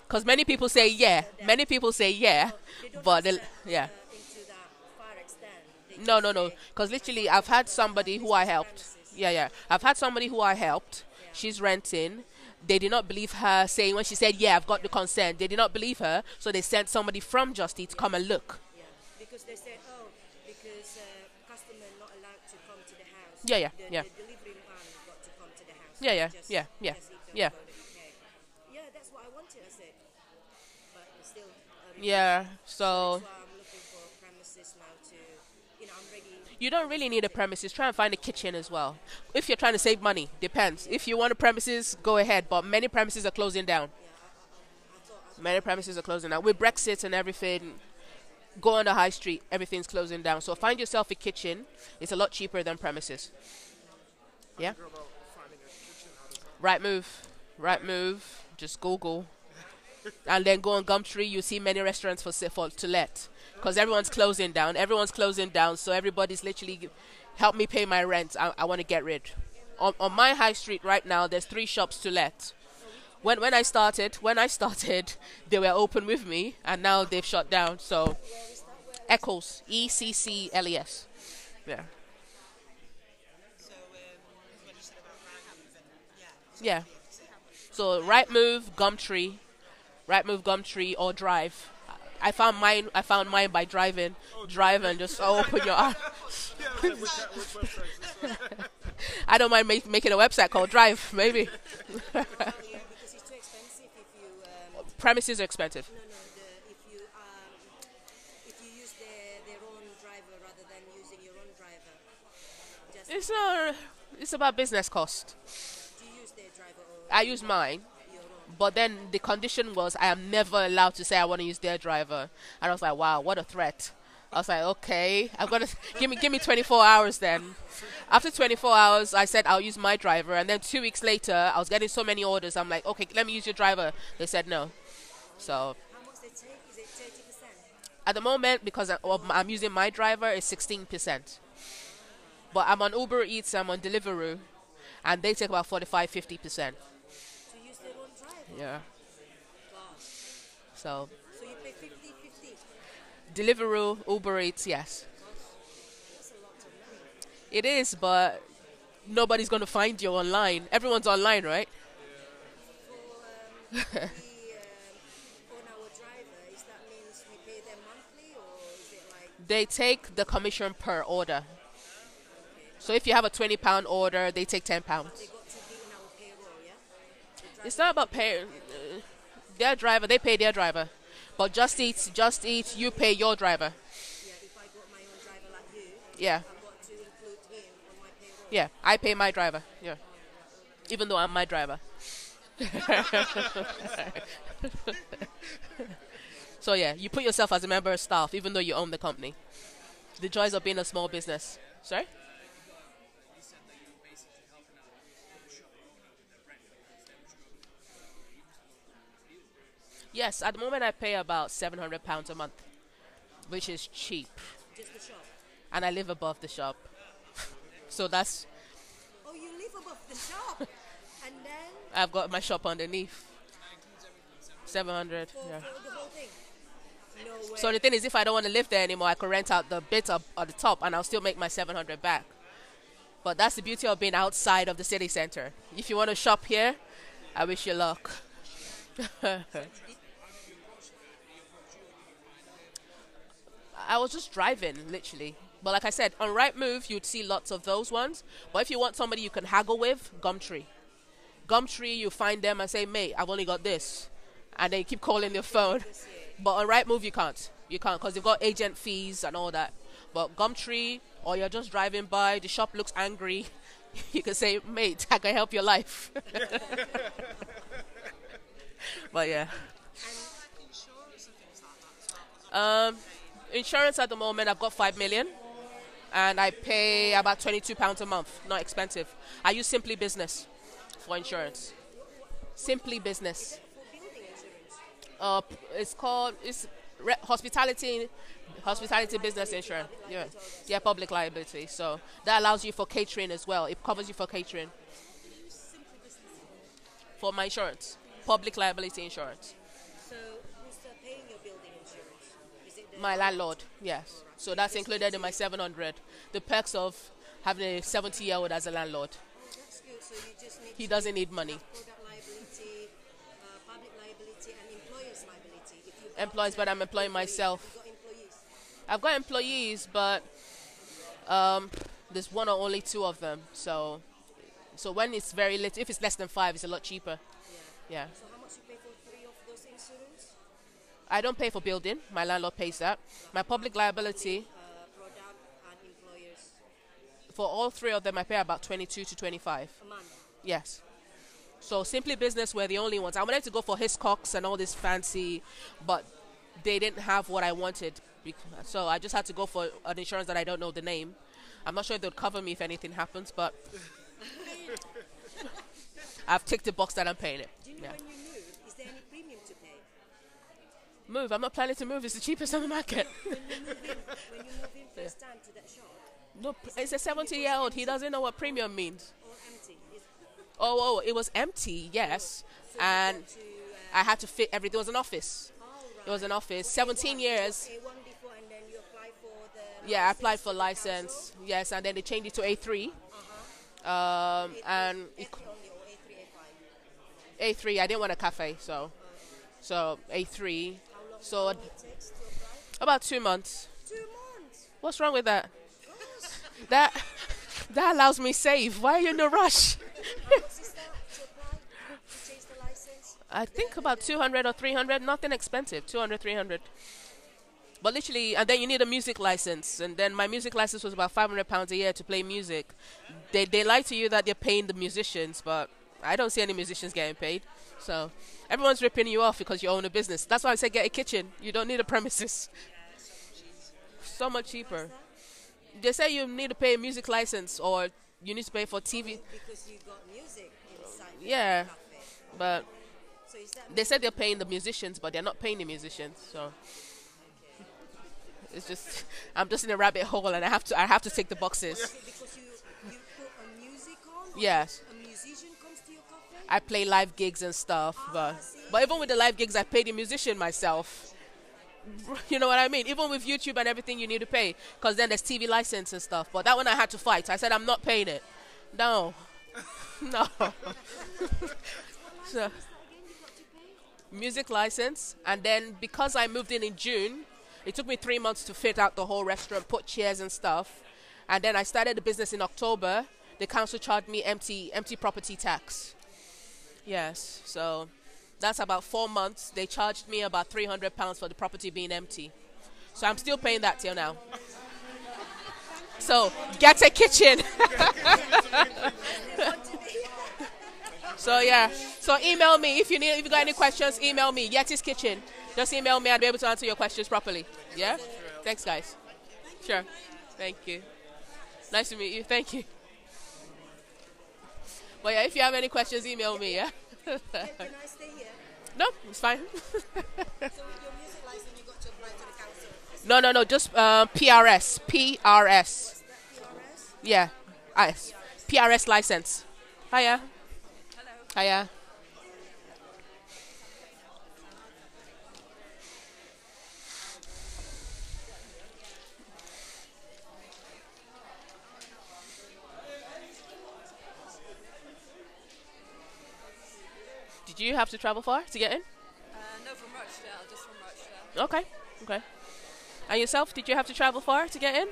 Because many people say yeah, many people say yeah, but the, yeah, Uh, into that far extent. They no, no, no. Because literally, I've had somebody who I helped. Yeah, yeah. I've had somebody who I helped. She's renting. They did not believe her saying when she said, "Yeah, I've got the consent." They did not believe her, so they sent somebody from Just Eat to come and look. Yeah. Because they said, oh, because uh, customer not allowed to come to the house. Yeah, yeah, yeah. The delivery man got to come to the house. Yeah, yeah, Just- yeah, yeah, just yeah. go to the UK. Yeah, that's what I wanted. I said, but still. Um, Yeah. That's So why I'm looking for premises now to, you know, I'm ready. you don't really need a premises. Try and find a kitchen as well. If you're trying to save money, depends. If you want a premises, go ahead. But many premises are closing down. I thought I Many premises are closing down. With Brexit and everything, go on the high street, everything's closing down. So find yourself a kitchen. It's a lot cheaper than premises. Yeah. Go about finding a kitchen. How does that? Right move. Right move. Just Google. and then go on Gumtree. You see many restaurants for for to let because everyone's closing down. Everyone's closing down. So everybody's literally help me pay my rent. I, I want to get rid. On, on my high street right now, there's three shops to let. When when I started, when I started, they were open with me, and now they've shut down. So, Eccles, E C C L E S. Yeah, So um, what you said about Rightmove and yeah. So right move, Gumtree, right move, Gumtree, or drive. I found mine. I found mine by driving. Drive and just open your arm. Yeah, which, which website is this? I don't mind make, making a website called Drive, maybe. Yeah, because it's too expensive if you um, Premises are expensive. no no the, if you um, if you use their their own driver rather than using your own driver. Just It's not. It's about business cost. do you use their driver or I use mine, but then the condition was I am never allowed to say I want to use their driver, and I was like, wow, what a threat. I was like, okay, I'm gonna give me give me 24 hours then. After 24 hours, I said I'll use my driver, and then two weeks later, I was getting so many orders. I'm like, okay, let me use your driver. They said no. So How much they take? Is it thirty percent? at the moment, because I'm using my driver, it's 16%. But I'm on Uber Eats, I'm on Deliveroo, and they take about 45, 50%. To use their own driver? Yeah. Wow. So So you pay 50 50. Deliveroo, Uber Eats, yes. That's a lot of money. It is, but nobody's going to find you online. Everyone's online, right? For um, the um, driver, is that means we pay them monthly or is it like They take the commission per order. So if you have a 20 pound order, they take 10 they pounds. It's not about pay. Uh, their driver, they pay their driver. But Just Eat, Just Eat, you pay your driver. Yeah, if I got my own driver like you, Yeah. Yeah, I pay my driver. Yeah. Even though I'm my driver. so yeah, you put yourself as a member of staff even though you own the company. The joys of being a small business. Sorry? Yes, at the moment I pay about seven hundred pounds a month, which is cheap, Just the shop. and I live above the shop, so that's Oh, you live above the shop, and then I've got my shop underneath. Seven hundred. Yeah. for the whole thing. No. So the thing is, if I don't want to live there anymore, I could rent out the bit up at the top, and I'll still make my seven hundred back. But that's the beauty of being outside of the city center. If you want to shop here, I wish you luck. I was just driving, literally. But like I said, on Right Move, you'd see lots of those ones. But if you want somebody you can haggle with, Gumtree. Gumtree, you find them and say, mate, I've only got this. And they keep calling your phone. But on Right Move, you can't. You can't because you've got agent fees and all that. But Gumtree, or you're just driving by, the shop looks angry. You can say, mate, I can help your life. but yeah. insurance and things like that as well. Um, insurance at the moment, I've got five million, and I pay about twenty-two pounds a month. Not expensive. I use Simply Business for insurance. Simply Business. Uh, it's called it's re- hospitality, hospitality business insurance. Yeah, yeah, public liability. So that allows you for catering as well. It covers you for catering. For my insurance, public liability insurance. So who's uh, paying your building insurance? Is it the My landlord, yes. So that's included in my 700. The perks of having a 70 year old as a landlord. So He doesn't need money. liability, liability, Employees, but I'm employing myself. I've got employees, but um, there's one or only two of them. So, so when it's very little, if it's less than five, it's a lot cheaper. Yeah. Yeah. So how much you pay for three of those insurance? I don't pay for building. My landlord pays that. My public liability product and employers for all three of them, I pay about 22 to 25. a month. Yes. So Simply Business were the only ones. I wanted to go for Hiscox and all this fancy, but they didn't have what I wanted. So I just had to go for an insurance that I don't know the name. I'm not sure if they'll cover me if anything happens, but I've ticked the box that I'm paying it. Do you know Yeah. Move. I'm not planning to move. It's the cheapest on the market. When you move in, when you move in first time to that shop, No, it's a 70 year old. He doesn't know what premium means. all empty. Oh, oh, it was empty, yes. so And to, uh, I had to fit everything. It was an office. oh, right. It was an office. What 17 A1, years. A1 before, and then you apply for the. Yeah, I applied for license. council? Yes, and then they changed it to A3. Uh-huh. Um, A3, and A3 it- only or A3, A5. A3. I didn't want a cafe, so so A3. So about two months. Two months. What's wrong with that? that That allows me save. Why are you in a rush? I think about 200 or 300, nothing expensive, 200, 300. But literally, and then you need a music license. And then my music license was about 500 pounds a year to play music. They, they lie to you that they're paying the musicians, but I don't see any musicians getting paid. So everyone's ripping you off because you own a business. That's why I say get a kitchen. You don't need a premises. So much cheaper. They say you need to pay a music license or you need to pay for TV. Because you got music inside Yeah. But So is that they said they're paying the musicians, but they're not paying the musicians. So it's just I'm just in a rabbit hole, and I have to I have to tick the boxes. Yes. you I play live gigs and stuff, but but even with the live gigs, I pay the musician myself. You know what I mean? Even with YouTube and everything, you need to pay because then there's TV license and stuff. But that one I had to fight. I said I'm not paying it. No, no. so music license, and then because I moved in in June, it took me three months to fit out the whole restaurant, put chairs and stuff, and then I started the business in October. The council charged me empty empty property tax. Yes, so that's about four months. They charged me about three hundred pounds for the property being empty. So I'm still paying that till now. So get a kitchen. so yeah. So email me if you need if you got any questions, email me. Yeti's Kitchen. Just email me, I'll be able to answer your questions properly. Yeah? Thanks guys. Sure. Thank you. Nice to meet you. Thank you. But yeah, if you have any questions, email me, yeah? Can I stay here? no, it's fine. So with your music license, to to no, no, no, just uh, PRS. PRS. PRS? Yeah. IS. PRS license. Hiya. Hello. Hiya. Did you have to travel far to get in? Uh, no, from Rochdale, just from Rochdale. Okay. Okay. And yourself, did you have to travel far to get in?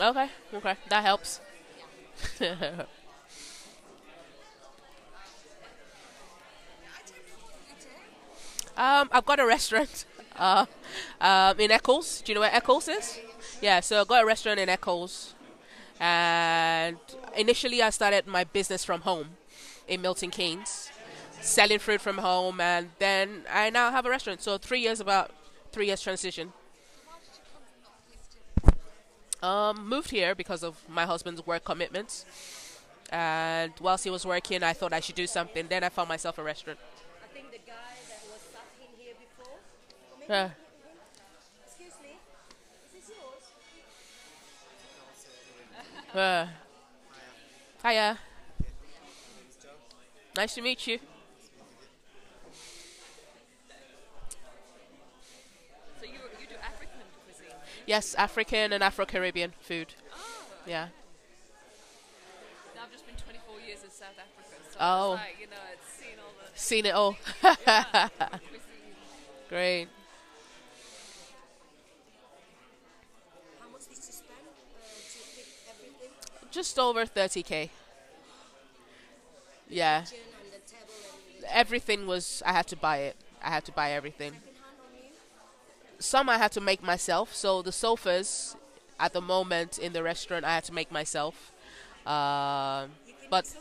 Okay. Okay. That helps. um, I've got a restaurant. Uh, um, in Eccles. Do you know where Eccles is? Yeah. So I've got a restaurant in Eccles, and initially I started my business from home in Milton Keynes, selling fruit from home, and then I now have a restaurant. So three years, about three years transition. Um, moved here because of my husband's work commitments, and whilst he was working, I thought I should do something. Then I found myself a restaurant. I think the guy that was sat in here before. Uh, hiya. Nice to meet you. So you, you do African cuisine? Yes, African and Afro Caribbean food. Yeah. Now, I've just been 24 years in South Africa, so Oh. it's like, you know, it's seen all the Seen it all. cuisine. Great. How much did you spend uh, to pick everything? Just over 30k. Yeah. Kitchen and the table and Everything was, I had to buy it. I had to buy everything. second hand on you? Some I had to make myself. So the sofas at the moment in the restaurant, I had to make myself. Can but.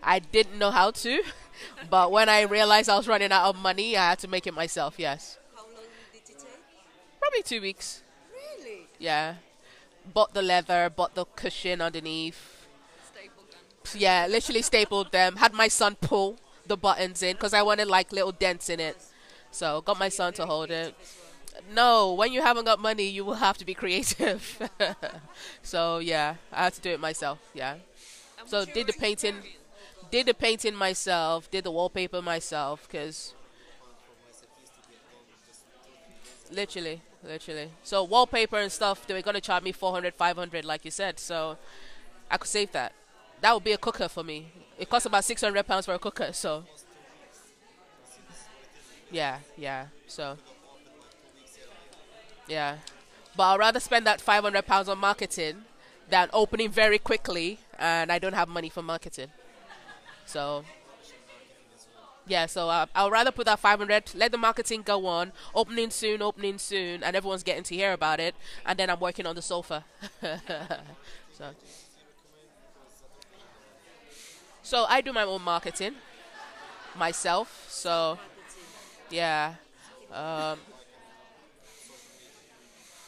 I didn't know how to. But when I realized I was running out of money, I had to make it myself. Yes, How long did it take? probably two weeks. Really? Yeah, bought the leather, bought the cushion underneath. Yeah, literally stapled them. Had my son pull the buttons in because I wanted like little dents in it. So got my son to hold it. No, when you haven't got money, you will have to be creative. so yeah, I had to do it myself. Yeah. So did the painting, did the painting myself, did the wallpaper myself, cause literally, literally. So wallpaper and stuff, they were gonna charge me 400, 500, like you said. So I could save that. That would be a cooker for me. It costs about 600 pounds for a cooker. So yeah, yeah. So yeah. But I'd rather spend that five hundred pounds on marketing than opening very quickly and I don't have money for marketing. So yeah, so uh, I'll rather put that 500, let the marketing go on, opening soon, opening soon, and everyone's getting to hear about it, and then I'm working on the sofa. so, so I do my own marketing myself. So, yeah, um,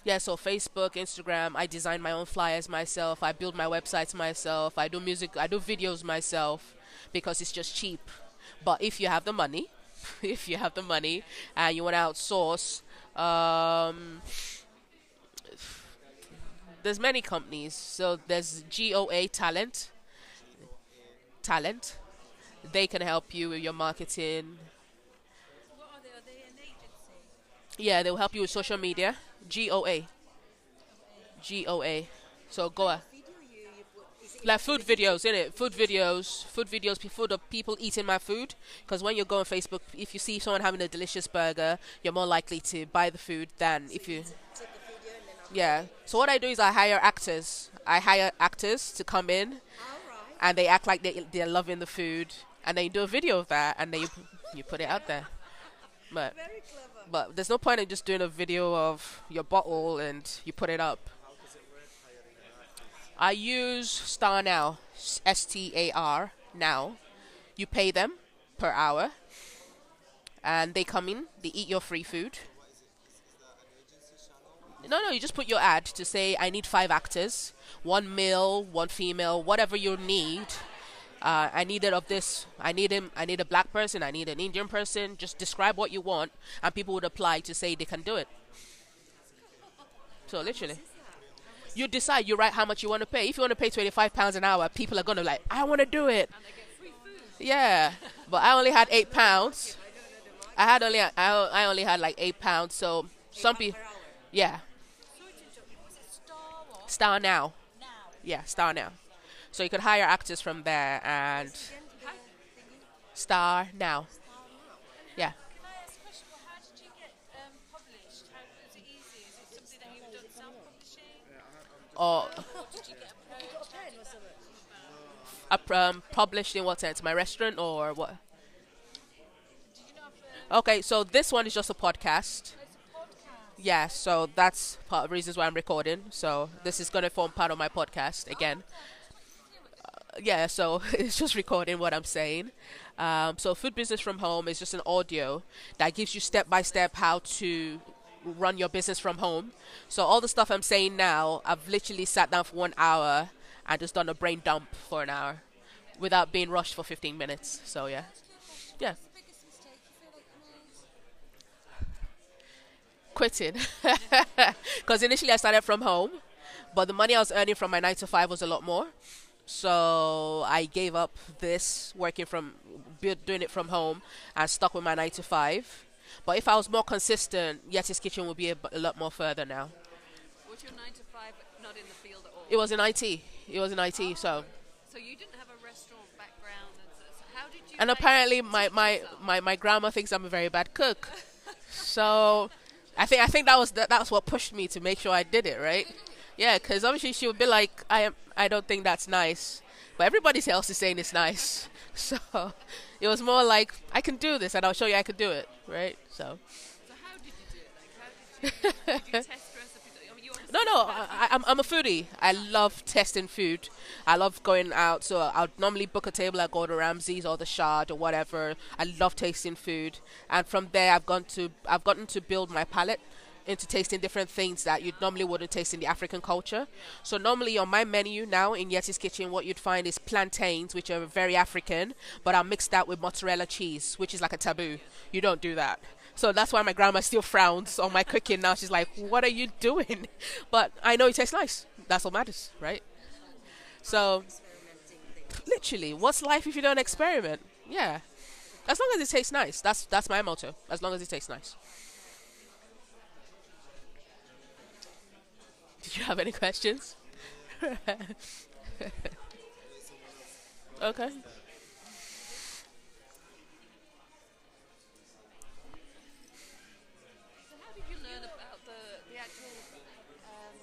yeah. So Facebook, Instagram, I design my own flyers myself. I build my websites myself. I do music. I do videos myself because it's just cheap. But if you have the money, if you have the money and you want to outsource, um, there's many companies. So there's GOA Talent. Talent. They can help you with your marketing. Yeah, they will help you with social media. GOA. GOA. So go a Video you, you put, is it like food videos, in it? Food videos, food videos, food of people eating my food. Because when you go on Facebook, if you see someone having a delicious burger, you're more likely to buy the food than if you. take the video and then I'll Yeah. So what I do is I hire actors. I hire actors to come in, and they act like they they're loving the food, and then you do a video of that, and then you you put it out there. But Very clever. but there's no point in just doing a video of your bottle and you put it up. I use Star Now, S T A R Now. You pay them per hour, and they come in. They eat your free food. No, no, you just put your ad to say I need five actors, one male, one female, whatever you need. Uh, I need it of this. I need him. I need a black person. I need an Indian person. Just describe what you want, and people would apply to say they can do it. So literally, you decide. You write how much you want to pay. If you want to pay twenty-five pounds an hour, people are gonna like, I want to do it. Yeah, but I only had eight pounds. I had only I, I only had like eight pounds. So some people, yeah, Sorry to interrupt you. Was it Star Now. Now. Yeah, Star Now. So you could hire actors from there and Star Now. Yeah. Can I ask a question? Well, how did you get um, published? How was it easy? Is it something that you've done self-publishing? Or Or did you get approached? How did you uh, um, published in what sense? My restaurant or what? Okay, so this one is just a podcast. Yeah, so that's part of reasons why I'm recording. So this is gonna form part of my podcast again. Uh, yeah, so it's just recording what I'm saying. Um, so food business from home is just an audio that gives you step by step how to run your business from home. So all the stuff I'm saying now, I've literally sat down for one hour and just done a brain dump for an hour without being rushed for 15 minutes. So yeah, yeah. Quitting because initially I started from home, but the money I was earning from my nine to five was a lot more. So I gave up this working from doing it from home and stuck with my nine to five. But if I was more consistent, Yeti's Kitchen would be a, b- a lot more further now. Was your nine to five not in the field at all? It was in IT. It was in IT. Oh, so So you didn't have a restaurant background, and so, so how did you? and apparently my my, my my grandma thinks I'm a very bad cook. so I think I think that was that, that's what pushed me to make sure I did it right. Yeah, because obviously she would be like, I am I don't think that's nice, but everybody else is saying it's nice. So it was more like I can do this, and I'll show you I can do it, right? So So how did you do it? Like how did you, did you test recipes? I mean, no, no, I, I'm I'm a foodie. I love testing food. I love going out. So I'll normally book a table at Gordon Ramsay's or the Shard or whatever. I love tasting food, and from there I've gone to I've gotten to build my palate into tasting different things that you normally wouldn't taste in the African culture. So normally on my menu now in Yeti's Kitchen, what you'd find is plantains, which are very African, but are mixed out with mozzarella cheese, which is like a taboo. You don't do that. So that's why my grandma still frowns on my cooking now. She's like, "What are you doing?" But I know it tastes nice. That's what matters, right? So, literally, what's life if you don't experiment? Yeah, as long as it tastes nice. That's that's my motto. As long as it tastes nice. Did you have any questions? okay. So how did you learn about the, the actual um,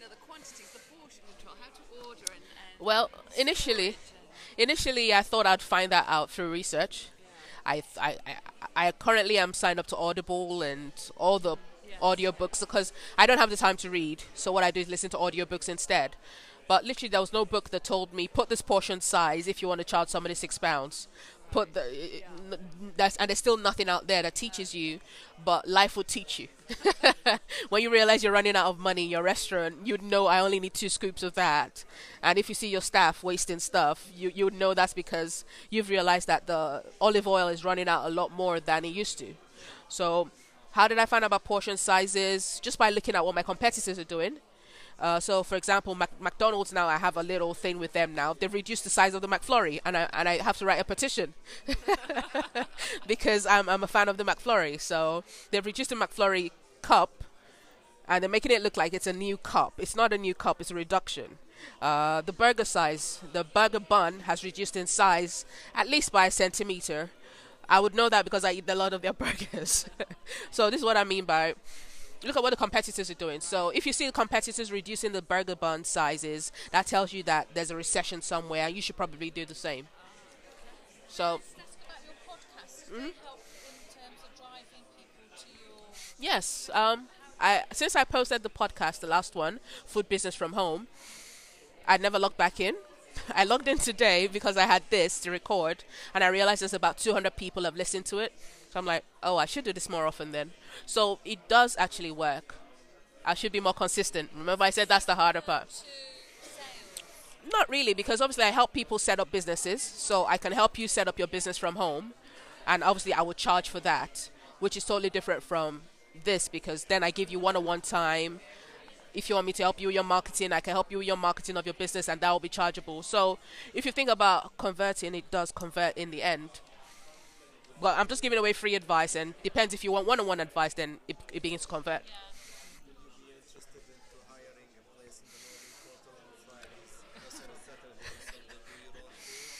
know, the quantities, the portion control, how to order and, and Well, initially, initially I thought I'd find that out through research. I, I, I, I currently am signed up to Audible and all the audiobooks because I don't have the time to read. So what I do is listen to audiobooks instead. But literally, there was no book that told me put this portion size if you want to charge somebody six pounds. Put the that's and there's still nothing out there that teaches you, but life will teach you. when you realize you're running out of money in your restaurant, you'd know I only need two scoops of that. And if you see your staff wasting stuff, you you would know that's because you've realized that the olive oil is running out a lot more than it used to. So, how did I find out about portion sizes? Just by looking at what my competitors are doing. Uh, so, for example, Mac- McDonald's now, I have a little thing with them now. They've reduced the size of the McFlurry, and I and I have to write a petition because I'm I'm a fan of the McFlurry. So they've reduced the McFlurry cup, and they're making it look like it's a new cup. It's not a new cup; it's a reduction. Uh, the burger size, the burger bun has reduced in size at least by a centimeter. I would know that because I eat a lot of their burgers. so this is what I mean by look at what the competitors are doing. So if you see the competitors reducing the burger bun sizes, that tells you that there's a recession somewhere, and you should probably do the same. So let's talk about your podcast. Do Mm-hmm. they help in terms of driving people to your yes, um, I since I posted the podcast, the last one, food business from home, I never logged back in. I logged in today because I had this to record, and I realized there's about 200 people have listened to it. So I'm like, oh, I should do this more often then. So it does actually work. I should be more consistent. Remember, I said that's the harder part. Not really, because obviously I help people set up businesses. So I can help you set up your business from home. And obviously I would charge for that, which is totally different from this because then I give you one on one time. If you want me to help you with your marketing, I can help you with your marketing of your business and that will be chargeable. So if you think about converting, it does convert in the end. But I'm just giving away free advice and depends if you want one on one advice, then it, it begins to convert. be interested into hiring a place in the Northern Quarter on Fridays, also on Saturdays, so that we roll through.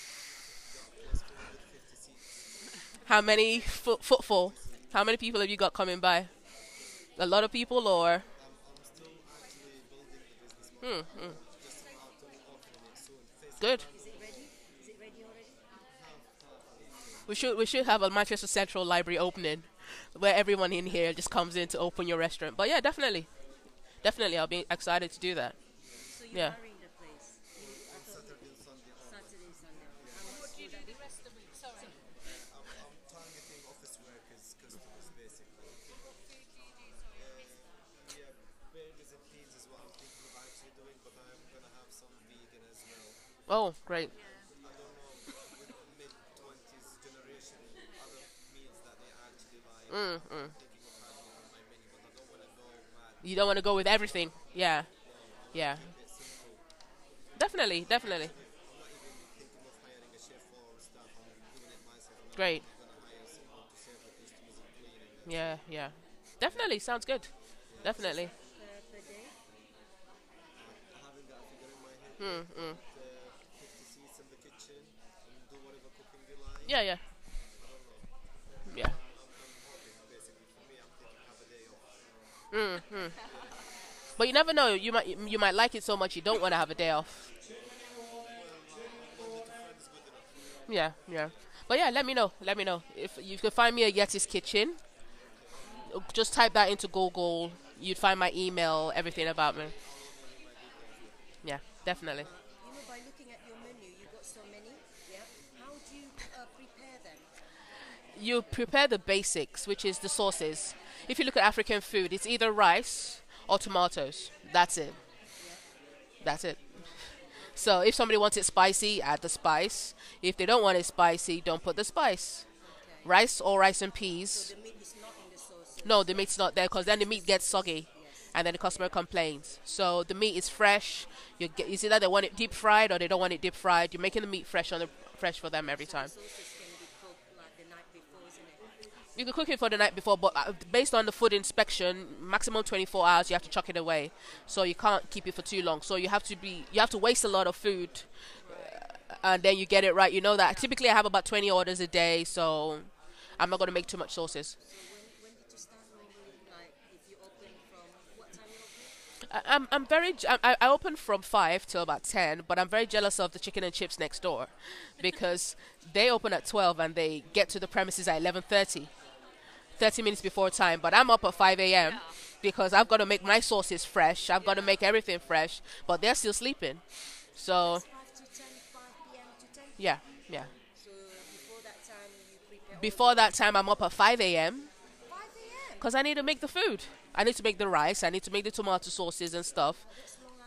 Got plus 450 seats. How many foot, footfall? How many people have you got coming by? A lot of people, or soon. Facebook good? Is it ready? Is it ready already? We should we should have a Manchester Central Library opening, where everyone in here just comes in to open your restaurant. But yeah, definitely, definitely, I'll be excited to do that. So Yeah. Want great. go mad. You don't want to go with everything. Yeah, yeah, Keep it simple. definitely, definitely. I'm not even thinking of hiring a chef or staff. I'm doing it myself. I'm Great. gonna hire someone to serve the customers and cleaning. And Yeah, yeah, definitely sounds good. Definitely. Per, per yeah. off. Mm, mm. But you never know. You might you might like it so much you don't want to have a day off. Yeah, yeah. But yeah, let me know. Let me know if you can find me at Yeti's Kitchen. Just type that into Google. You'd find my email, everything about me. Yeah, definitely. You know, by looking at your menu, you got so many. Yeah. How do you uh, prepare them? You prepare the basics, which is the sauces. If you look at African food, it's either rice or tomatoes. That's it. That's it. So if somebody wants it spicy, add the spice. If they don't want it spicy, don't put the spice. Rice or rice and peas. So the meat is not in the sauce. No, the meat's not there because then the meat gets soggy, and then the customer complains. So the meat is fresh. You get, it's either they want it deep fried or they don't want it deep fried. You're making the meat fresh on the fresh for them every time. Sauces can be cooked like the night before, isn't it? You can cook it for the night before, but uh, based on the food inspection, maximum 24 hours, you have to chuck it away. So you can't keep it for too long. So you have to be, you have to waste a lot of food, uh, and then you get it right. You know that. Typically, I have about 20 orders a day, so I'm not going to make too much sauces. Time you open? I- I'm I'm very—I open from five till about ten, but I'm very jealous of the chicken and chips next door, because they open at twelve and they get to the premises at eleven thirty. 30 minutes before time, but I'm up at 5 a.m. because I've got to make my sauces fresh. I've got to make everything fresh, but they're still sleeping. So, 5 to 10, 5 p.m. to 10. yeah, yeah. So before that time, you prepare. all Before that time, I'm up at 5 a.m. 5 a.m. because I need to make the food. I need to make the rice. I need to make the tomato sauces and stuff.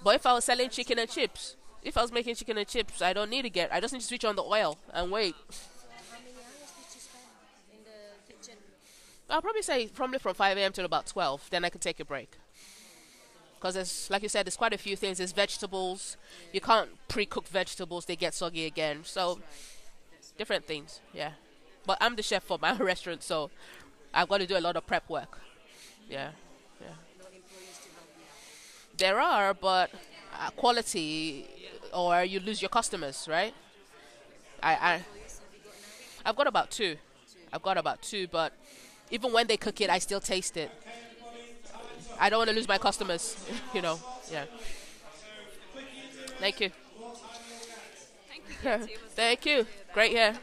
But if I was selling chicken and chips, if I was making chicken and chips, I don't need to get. I just need to switch on the oil and wait. How many hours did you spend in the kitchen? I'll probably say probably from 5 a.m. till about 12. Then I can take a break. Because there's, like you said, there's quite a few things. There's vegetables. You can't pre-cook vegetables; they get soggy again. So, different things. Yeah. But I'm the chef for my restaurant, so I've got to do a lot of prep work. Yeah. Yeah. There are, but uh, quality, or you lose your customers, right? I, I, I've got about two. I've got about two, but even when they cook it, I still taste it. I don't want to lose my customers, you know. Yeah. Thank you. Thank you, Yeti. It was Thank you. Great hair.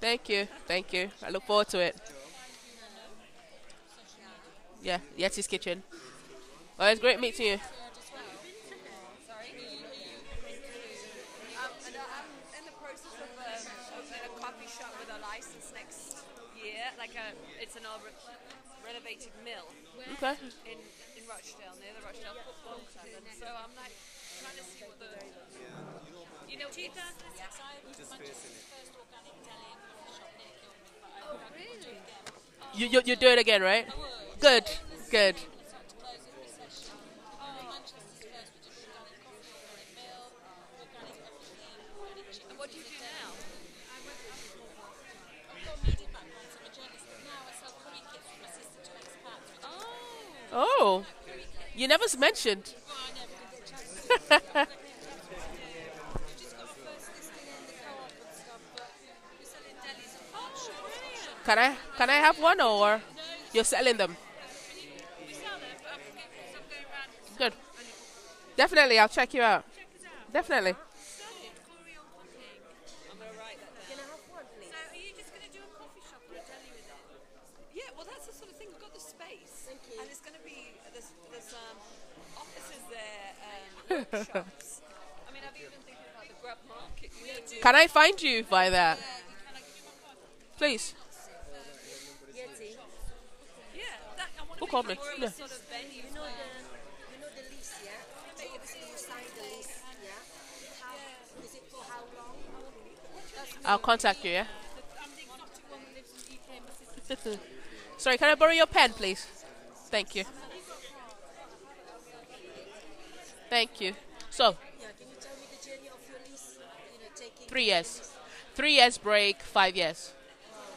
Thank you. Thank you. I look forward to it. Yeah, Yeti's Kitchen. Well, it's great meeting you. Um, Sorry? Uh, I'm in the process um, of a coffee shop with a license next year. Like a, it's an old re- renovated mill Okay. in, in Rochdale, near the Rochdale Football Club. And so I'm like trying to see what the. You know, 2006, I opened Manchester's first organic deli and coffee shop near Kilburn. But I oh, really? You, you you do it again, right? Good. Good. And what do you do now? Oh. You never mentioned. Can I can I have one or you're selling them? Good. Definitely, I'll check you out. Definitely. I'm going to write that down. Can I have one, please? So, are you just going to do a coffee shop or a deli with it? Yeah, well, that's the sort of thing. We've got the space. Thank you. And it's going to be, there's, there's um, offices there, um, workshops. I mean, I've even thinking about the grub market. You know, Can I find you by that? Please. Who called me? Yeah. I'll contact you, yeah? Sorry, can I borrow your pen, please? Thank you. Thank you. So, Yeah, can you tell me the journey of your lease? You know, three years. Three years break, five years.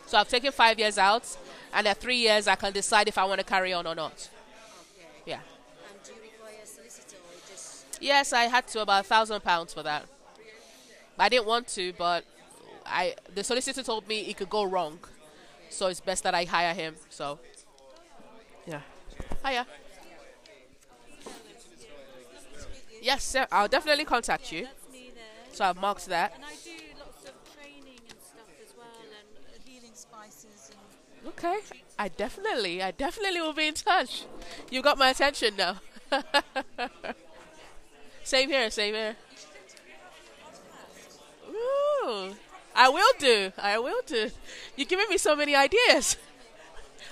So I've taken five years out, and at three years I can decide if I want to carry on or not. Okay. Yeah. And do you require a solicitor or just Yes, I had to about a thousand pounds for that. I didn't want to, but I the solicitor told me it could go wrong, so it's best that I hire him. So, yeah. Hiya. Yes, sir. I'll definitely contact you. That's me there. So I've marked that. And I do lots of training and stuff as well, and healing spices and Okay. I definitely, I definitely will be in touch. You got my attention now. same here, same here. Ooh, I will do. I will do. You're giving me so many ideas.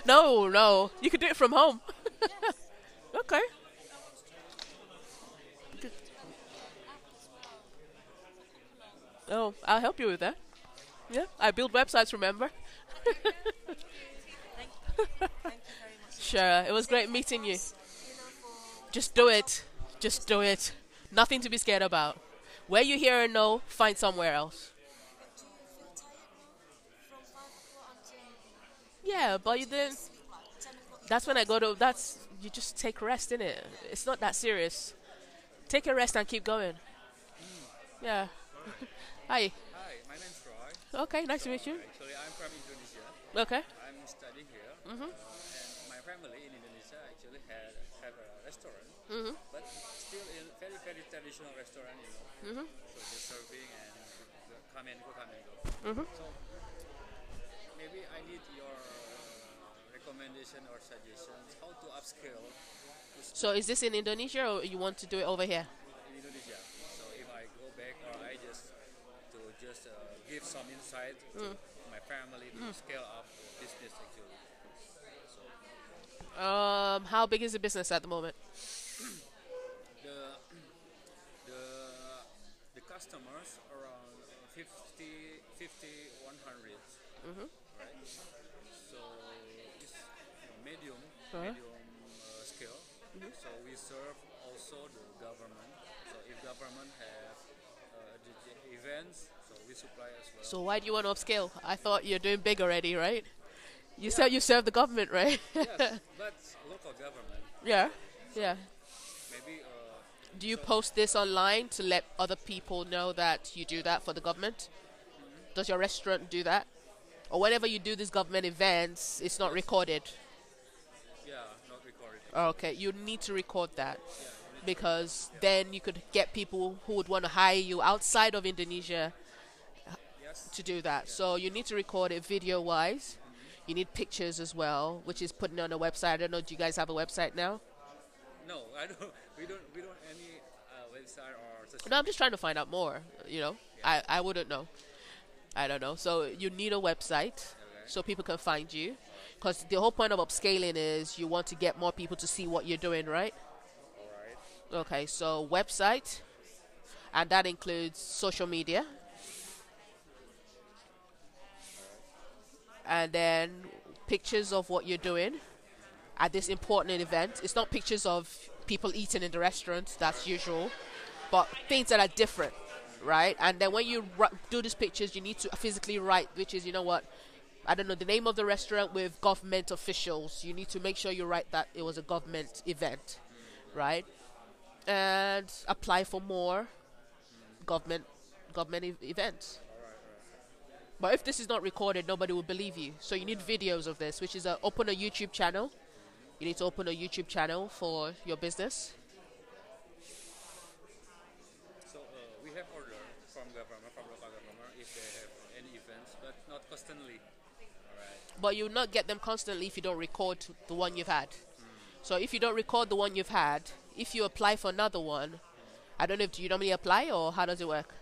No, no. You can do it from home. okay. Oh, I'll help you with that. Yeah, I build websites, remember? Sure, it was great meeting you. Just do it. Just do it. Nothing to be scared about. Where you hear a no, find somewhere else. Yeah, but you then. That's when I go to that's you just take rest in it. It's not that serious. Take a rest and keep going. Yeah. Hi. Hi, my name's Roy. Okay, nice to meet you. Actually, I'm from Indonesia. Okay. I'm studying here. Mm-hmm. And my family in Indonesia actually had have a restaurant, Mhm. but still in very very traditional restaurant, you know. Mhm. So just serving and come and go, come and go. Mhm. So maybe I need your recommendation or suggestions how to upscale to So is this in Indonesia or you want to do it over here? in Indonesia. So if I go back or I just to just uh, give some insight to my family to scale up business actually. So Um, how big is the business at the moment? the the the customers around 50 50 100 Mhm. right so it's medium Uh-huh. medium uh, scale so we serve also the government so if government have uh, events so we supply as well So why do you want to upscale? I thought you're doing big already, right? You said you serve the government, right? yes but local government yeah. Yeah. maybe uh, Do you post this online to let other people know that you do that for the government? Does your restaurant do that? Or whenever you do these government events, it's not recorded. yeah not recorded Okay, you need to record that because then you could get people who would want to hire you outside of Indonesia to do that. So you need to record it video wise. You need pictures as well, which is putting on a website. I don't know. Do you guys have a website now? no I don't we don't we don't any uh, website or No, I'm just trying to find out more. You know, I, I wouldn't know. I don't know. So you need a website so people can find you. Because the whole point of upscaling is you want to get more people to see what you're doing, right? all right Okay, so website, and that includes social media, and then pictures of what you're doing at this important event. It's not pictures of people eating in the restaurant, that's usual, but things that are different, right? And then when you do these pictures, you need to physically write, which is, you know what? I don't know the name of the restaurant with government officials. You need to make sure you write that it was a government event, right? and apply for more government government events. But if this is not recorded, nobody will believe you. So you need videos of this, which is a, open a YouTube channel. You need to open a YouTube channel for your business. So uh, we have order from government, from local government, if they have any events, but not constantly. Right. But you'll not get them constantly if you don't record the one you've had. So if you don't record the one you've had, if you apply for another one, I don't know if do you normally apply or how does it work?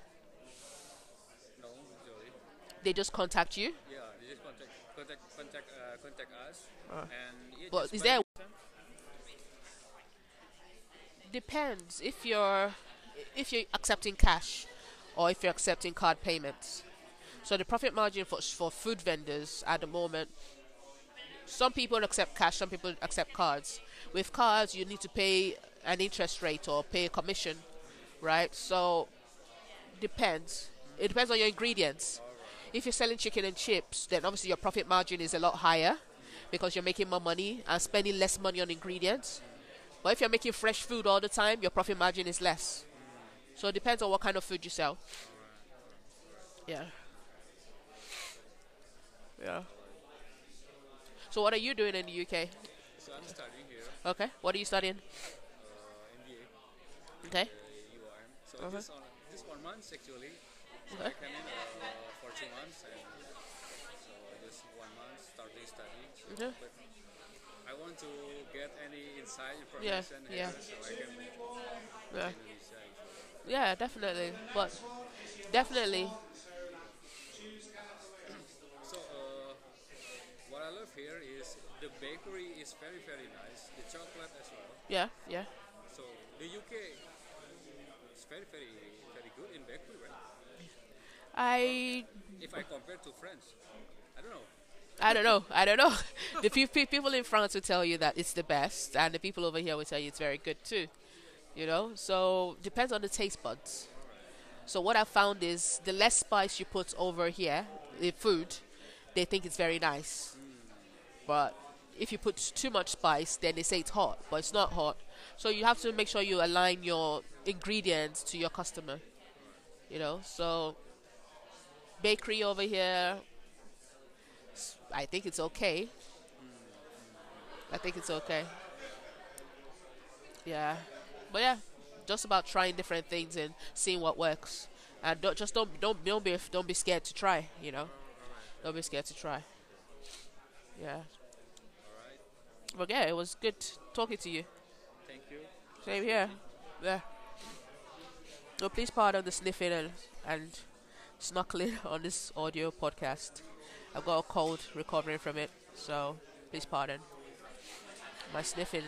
They just contact you. Yeah, they just contact contact contact uh, contact us, and yeah, But is there- Depends if you're if you're accepting cash or if you're accepting card payments. So the profit margin for for food vendors at the moment, some people accept cash, some people accept cards. With cards, you need to pay an interest rate or pay a commission, right? So depends. It depends on your ingredients. If you're selling chicken and chips, then obviously your profit margin is a lot higher because you're making more money and spending less money on ingredients. But if you're making fresh food all the time, your profit margin is less. So it depends on what kind of food you sell. Yeah. Yeah. So what are you doing in the UK? So I'm studying here, Okay. What are you studying? uh, MBA, Okay. uh, So Okay. just on just one month actually. So Okay. I came in uh, for two months, and so just one month starting studying. Okay. But I want to get any inside Yeah, information yeah. here, so I can Yeah. Indonesia. Yeah, definitely. But definitely. So uh, what I love here is the bakery is very very nice. The chocolate as well. Yeah, yeah. So the UK is very very very good in bakery, right? I If I compare to France, I don't know. I don't know. I don't know. the pe- pe- people in France will tell you that it's the best, and the people over here will tell you it's very good too. You know, so depends on the taste buds. So what I found is the less spice you put over here, the food, they think it's very nice. But if you put too much spice, then they say it's hot, but it's not hot. So you have to make sure you align your ingredients to your customer. You know, so bakery over here, I think it's okay. I think it's okay. Yeah, but yeah, just about trying different things and seeing what works, and don't just don't don't don't be don't be scared to try. You know, don't be scared to try. Yeah. But yeah, it was good talking to you. Thank you. Same here. Yeah. So please pardon the sniffing and, and snuckling on this audio podcast. I've got a cold recovering from it, so please pardon my sniffing.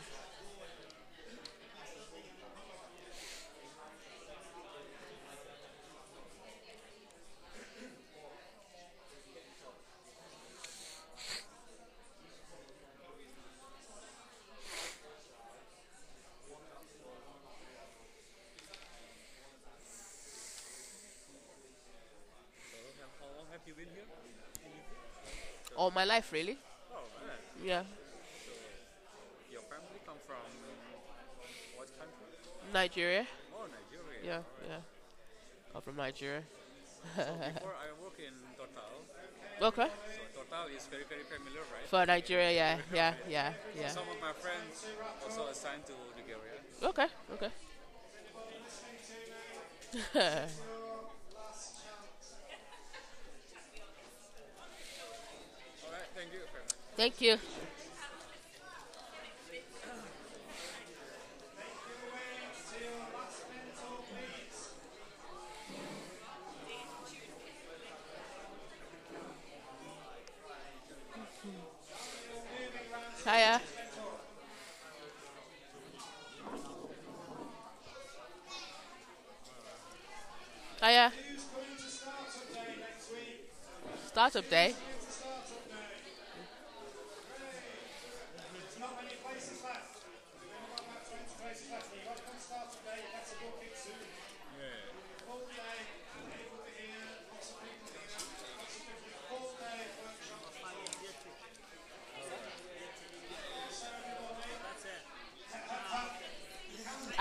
So, how- how long have you been here? All my life, really. Oh. Yeah. So, your family come from what country? Nigeria. Oh, Nigeria. Yeah, yeah. Come from Nigeria. So before I work in Total, Okay. so Total is very, very familiar, right? For Nigeria, yeah, yeah, yeah, yeah. Some of my friends also assigned to Nigeria. Okay, okay. All right, thank you. Thank you. Hiya. Hiya. Startup day.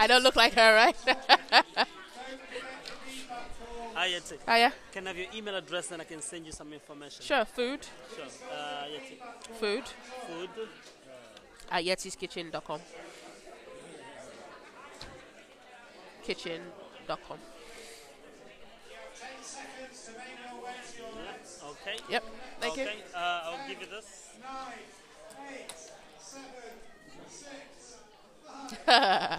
I don't look like her, right? Hi, Yeti. Hiya. Can I have your email address and I can send you some information? Sure, food. Sure. Uh, Yeti. Food Food. At yetiskitchen.com. Kitchen.com. Okay. Yep. Thank okay. Uh, I'll give you this. you.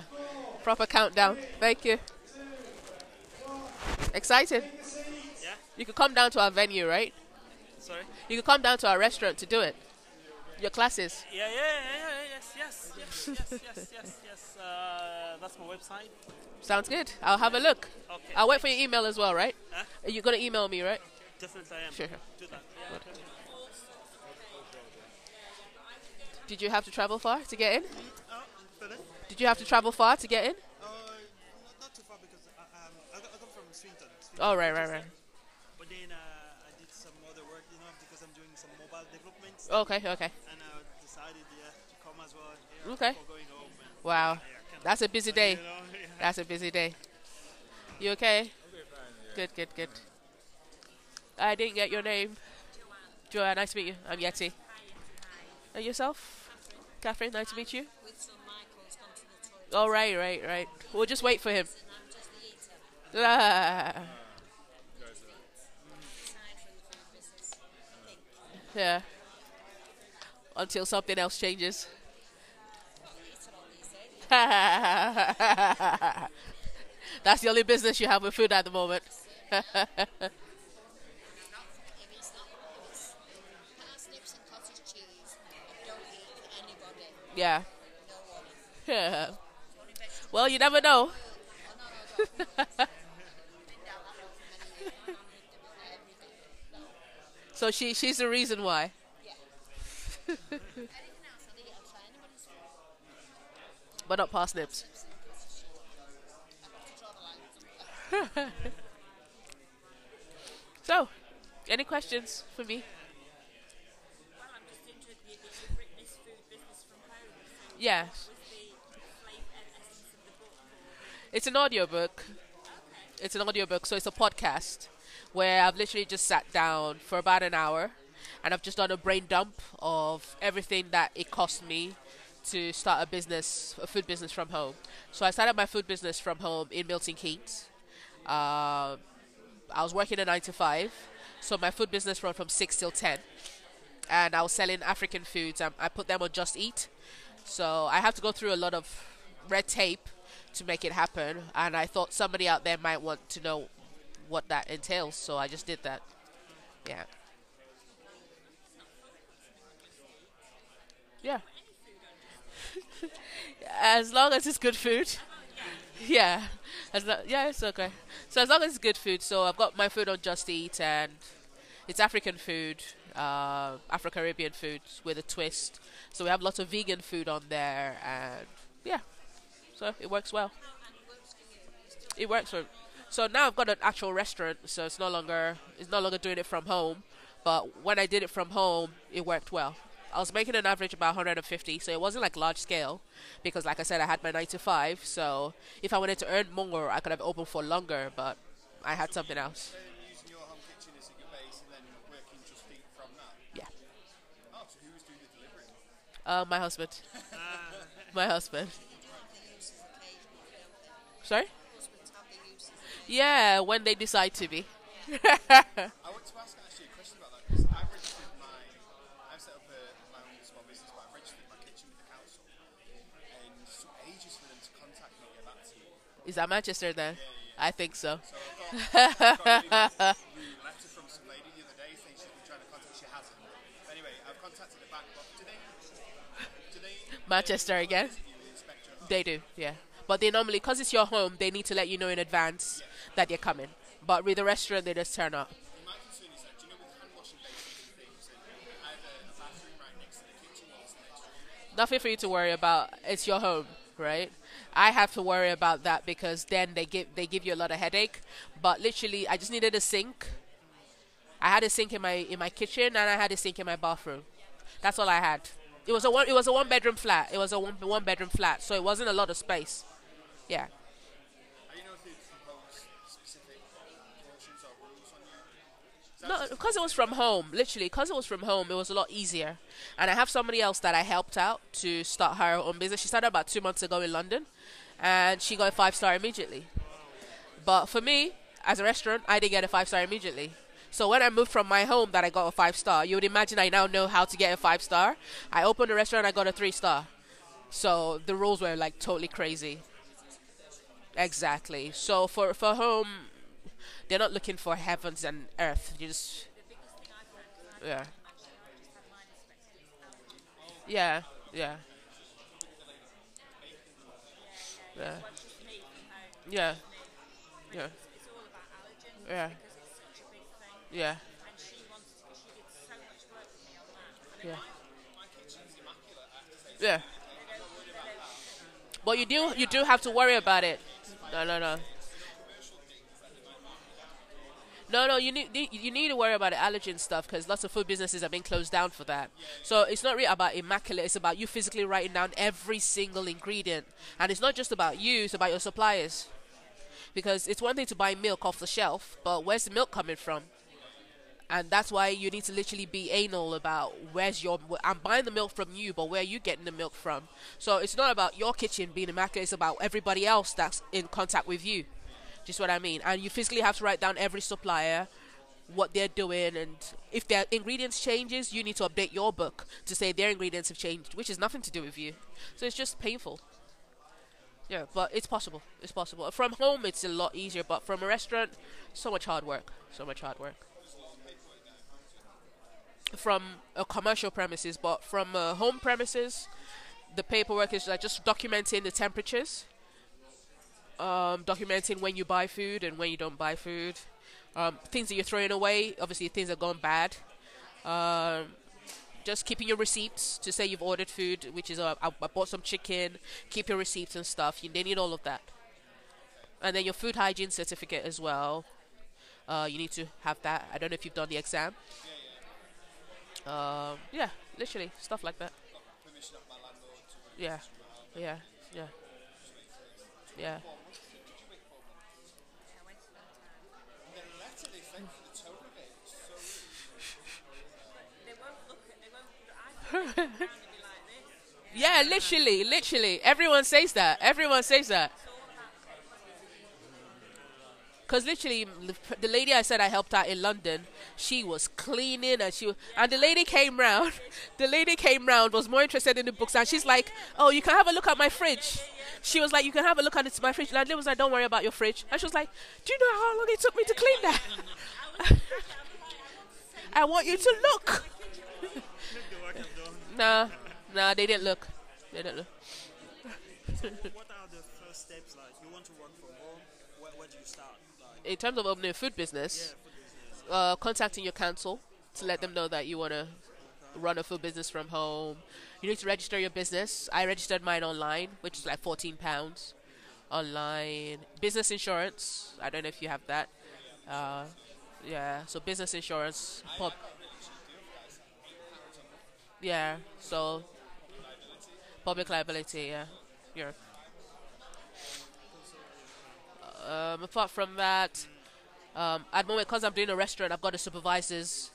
Proper countdown. Thank you. Excited. Yeah. You could come down to our venue, right? Sorry. You could come down to our restaurant to do it. Your classes. Yeah, yeah, yeah, yeah, yes, yes, yes, yes, yes, yes, yes. Uh, that's my website. Sounds good. I'll have a look. Okay. I'll wait for your email as well, right? Huh? You're gonna email me, right? Definitely I am. Sure. Do that. Yeah. Did you have to travel far to get in? Oh, pardon? Did you have to travel far to get in? Uh, not, not too far because I, um, I, got- I come from Swinton. Swinton Oh, right, right, right. But then uh, I did some other work, you know, because I'm doing some mobile development. Okay, okay. And I decided, yeah, to come as well here Okay. Wow. That's a busy day. That's a busy day. You okay? Good, good, good. I didn't get your name. Joanne, nice to meet you. I'm Yeti. And yourself? Catherine, nice to meet you. The toilet. Oh, right, right, right. We'll just wait for him. Ah, yeah. Until something else changes. Eater on these days. That's the only business you have with food at the moment. Yeah. Yeah. Well, you never know. So she she's the reason why. Yeah. Anything else, I'll eat. I'll try anybody's food. But not parsnips. So, any questions for me? Book? It's an audiobook. It's an audiobook, so it's a podcast where I've literally just sat down for about an hour and I've just done a brain dump of everything that it cost me to start a business, a food business from home. So I started my food business from home in Milton Keynes. Uh, I was working a nine to five, so my food business ran from six till ten, and I was selling African foods. Um, I put them on Just Eat, so I have to go through a lot of red tape to make it happen. And I thought somebody out there might want to know what that entails, so I just did that. Yeah. Yeah. as long as it's good food. Yeah. As lo- yeah, it's okay. So as long as it's good food, so I've got my food on Just Eat and it's African food, uh, Afro Caribbean food with a twist. So we have lots of vegan food on there and yeah. So it works well. It works for so now I've got an actual restaurant, so it's no longer it's no longer doing it from home. But when I did it from home, it worked well. I was making an average about 150, so it wasn't like large scale, because like I said, I had my nine to five. So if I wanted to earn more, I could have opened for longer, but I had something else. So you're using your home kitchen as your base and then working just eat from that? Yeah. Oh, so doing the delivering? Uh, my husband. my husband. Sorry? Yeah, when they decide to be. I want to ask actually a question about that because I've registered my, I've set up a, my own small business, but I've registered my kitchen with the council, and it took ages for them to contact me and get back to me. Is that Manchester then? I think so. So I've got, I've got a letter from some lady the other day saying she's been trying to contact, she hasn't. Anyway, I've contacted her back, but do they, do they Manchester again? interview the inspector at home? They do, yeah. But they normally, because it's your home, they need to let you know in advance that you're coming. But with the restaurant, they just turn up. My concern is that, do you know with hand washing basins and things, and I have a, a bathroom right next to the kitchen, what's the next room? Nothing for you to worry about. It's your home, right? I have to worry about that because then they give they give you a lot of headache. But literally, I just needed a sink. I had a sink in my in my kitchen and I had a sink in my bathroom. That's all I had. It was a one it was a one bedroom flat. It was a one one bedroom flat, so it wasn't a lot of space. Yeah. No, because it was from home. Literally, because it was from home, it was a lot easier. And I have somebody else that I helped out to start her own business. She started about two months ago in London, and she got a five star immediately. But for me, as a restaurant, I didn't get a five star immediately. So when I moved from my home, that I got a five star. You would imagine I now know how to get a five star. I opened a restaurant, I got a three star. So the rules were like totally crazy. Exactly. So for for home, they're not looking for heavens and earth. You just yeah. Yeah, yeah. Yeah. Yeah. Yeah. Yeah. Yeah. Yeah. Yeah. But you do you do have to worry about it. No, no, no. No, no, you need you need to worry about the allergen stuff because lots of food businesses have been closed down for that. So it's not really about immaculate; it's about you physically writing down every single ingredient, and it's not just about you; it's about your suppliers. Because it's one thing to buy milk off the shelf, but where's the milk coming from? And that's why you need to literally be anal about where's your. I'm buying the milk from you, but where are you getting the milk from? So it's not about your kitchen being immaculate; it's about everybody else that's in contact with you. Just what I mean. And you physically have to write down every supplier, what they're doing, and if their ingredients changes, you need to update your book to say their ingredients have changed, which is nothing to do with you. So it's just painful. Yeah, but it's possible. It's possible. From home, it's a lot easier, but from a restaurant, so much hard work. So much hard work. From a commercial premises, but from a home premises, the paperwork is like just documenting the temperatures um, documenting when you buy food and when you don't buy food, um, things that you're throwing away, obviously things that gone bad. Um, just keeping your receipts to say you've ordered food, which is uh, I, I bought some chicken. Keep your receipts and stuff. You, they need all of that, and then your food hygiene certificate as well. Uh, you need to have that. I don't know if you've done the exam. Um, yeah, literally stuff like that. Yeah, yeah, yeah, yeah. And the letter they sent for the tone of it was so rude. Yeah, literally, literally. Everyone says that. Everyone says that. Because literally, the lady I said I helped out in London, she was cleaning and she was, and the lady came round. The lady came round was more interested in the books and she's like, "Oh, you can have a look at my fridge." She was like, "You can have a look at my fridge." And I was like, "Don't worry about your fridge." And she was like, "Do you know how long it took me to clean that?" I want you to look. nah, nah, they didn't look. They didn't look. What are the first steps like? You want to work from home? Where, where do you start? Like, In terms of opening a food business, yeah, food business. uh, contacting your council to let them know that you want to run a food business from home. You need to register your business. I registered mine online, which is like fourteen pounds online. Business insurance. I don't know if you have that. Uh, yeah, so business insurance. Pub. Yeah, so public liability. Yeah, yeah. Um, apart from that, um, at the moment, because I'm doing a restaurant, I've got a supervisor's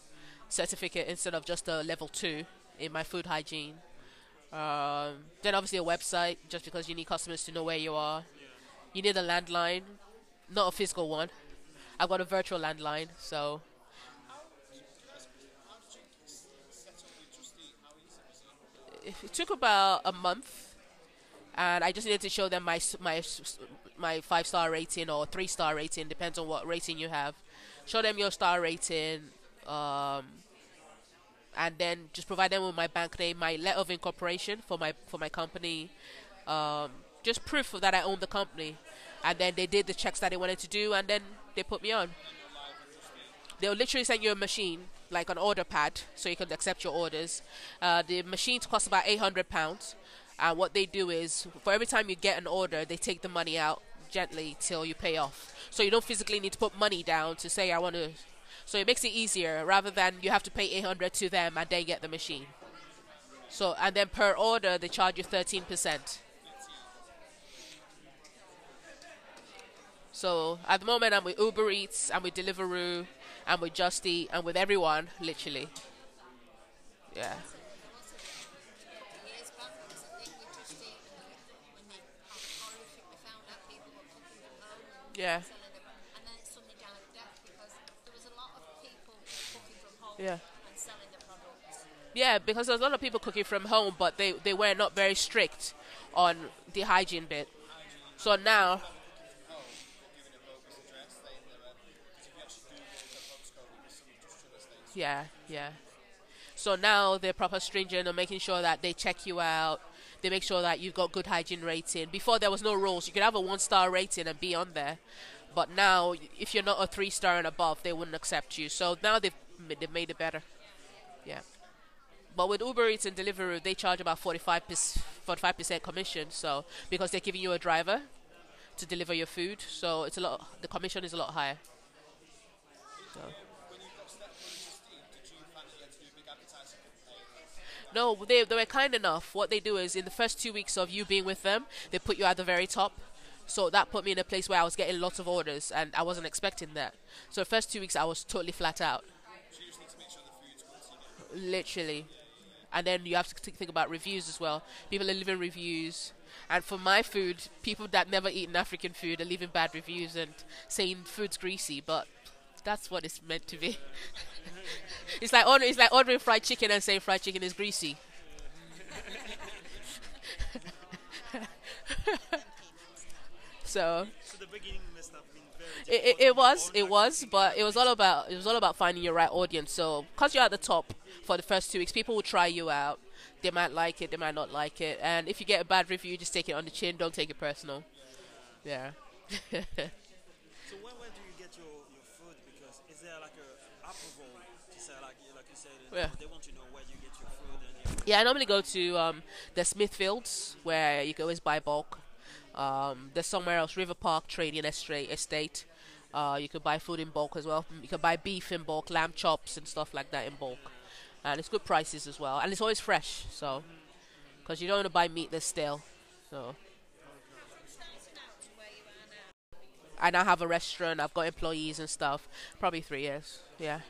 certificate instead of just a level two in my food hygiene. Um, then obviously a website, just because you need customers to know where you are. You need a landline, not a physical one. I've got a virtual landline, so it took about a month, and I just needed to show them my my my five star rating or three star rating, depends on what rating you have. Show them your star rating, um, and then just provide them with my bank name, my letter of incorporation for my for my company, um, just proof that I own the company, and then they did the checks that they wanted to do, and then they put me on. They'll literally send you a machine, like an order pad, so you can accept your orders. Uh, the machines cost about eight hundred pounds, and what they do is, for every time you get an order, they take the money out gently till you pay off. So you don't physically need to put money down to say I want to. So it makes it easier rather than you have to pay eight hundred to them and they get the machine. So and then per order they charge you thirteen percent. So at the moment I'm with Uber Eats, I'm with Deliveroo, I'm with Just Eat and with everyone, literally. Yeah. and Yeah. and Yeah. and. Yeah, because there's a lot of people cooking from home, but they, they were not very strict on the hygiene bit. So now, yeah, yeah. So now they're proper stringent on making sure that they check you out. They make sure that you've got good hygiene rating. Before there was no rules. You could have a one star rating and be on there, but now if you're not a three star and above, they wouldn't accept you. So now they've they've made it better. Yeah. But with Uber Eats and Deliveroo, they charge about 45 percent commission. So because they're giving you a driver to deliver your food, so it's a lot. The commission is a lot higher. So. No, they they were kind enough. What they do is in the first two weeks of you being with them, they put you at the very top. So that put me in a place where I was getting lots of orders, and I wasn't expecting that. So the first two weeks I was totally flat out. Literally. And then you have to think about reviews as well. People are leaving reviews. And for my food, people that never eaten African food are leaving bad reviews and saying food's greasy, but that's what it's meant to be. it's like order, it's like ordering fried chicken and saying fried chicken is greasy. so So it, it, it was it was but it was all about it was all about finding your right audience. So because you're at the top for the first two weeks people will try you out. They might like it they might not like it. And if you get a bad review just take it on the chin. Don't take it personal. Yeah So where, where do you get your, your food? Because is there like a approval to say like like you said Yeah. they want to know where you get your food and everything. yeah i normally go to um, the smithfields where you can always buy bulk um, there's somewhere else river park trading estate estate uh, you can buy food in bulk as well you can buy beef in bulk lamb chops and stuff like that in bulk and it's good prices as well and it's always fresh so because you don't want to buy meat that's stale so I now have a restaurant. I've got employees and stuff. Probably three years. Yeah.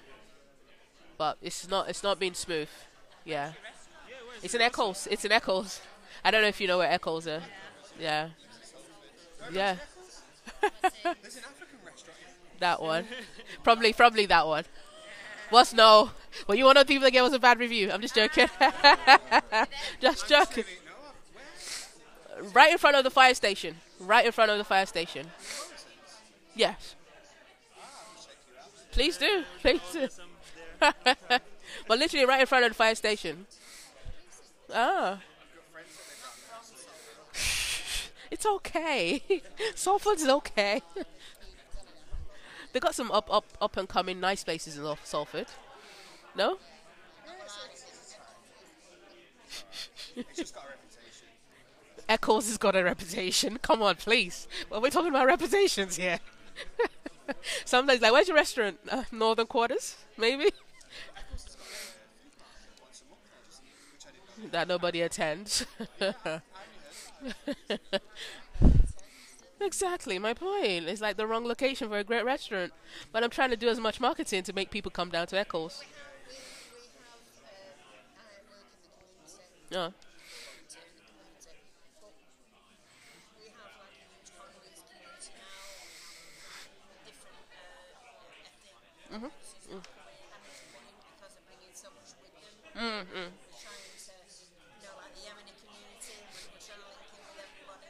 But it's not. It's not been smooth. Yeah. It's an Eccles. It's an Eccles. I don't know if you know where Eccles are. Yeah. Yeah. That one. Probably, probably that one. What's no? Well, you want to people that gave us a bad review? I'm just joking. just joking. Right in front of the fire station. Right in front of the fire station. Yes. Please do. Please do. But literally right in front of the fire station. Ah. It's okay. Salford's okay. they got some up, up, up and coming nice places in Salf- Salford. No? Eccles has got a reputation. Come on, please. Well, we're talking about reputations here. Sometimes, like, where's your restaurant? Uh, Northern Quarters, maybe? That nobody attends. exactly, my point. It's like the wrong location for a great restaurant. But I'm trying to do as much marketing to make people come down to Eccles. Yeah. Mm-hmm. Mm, mm.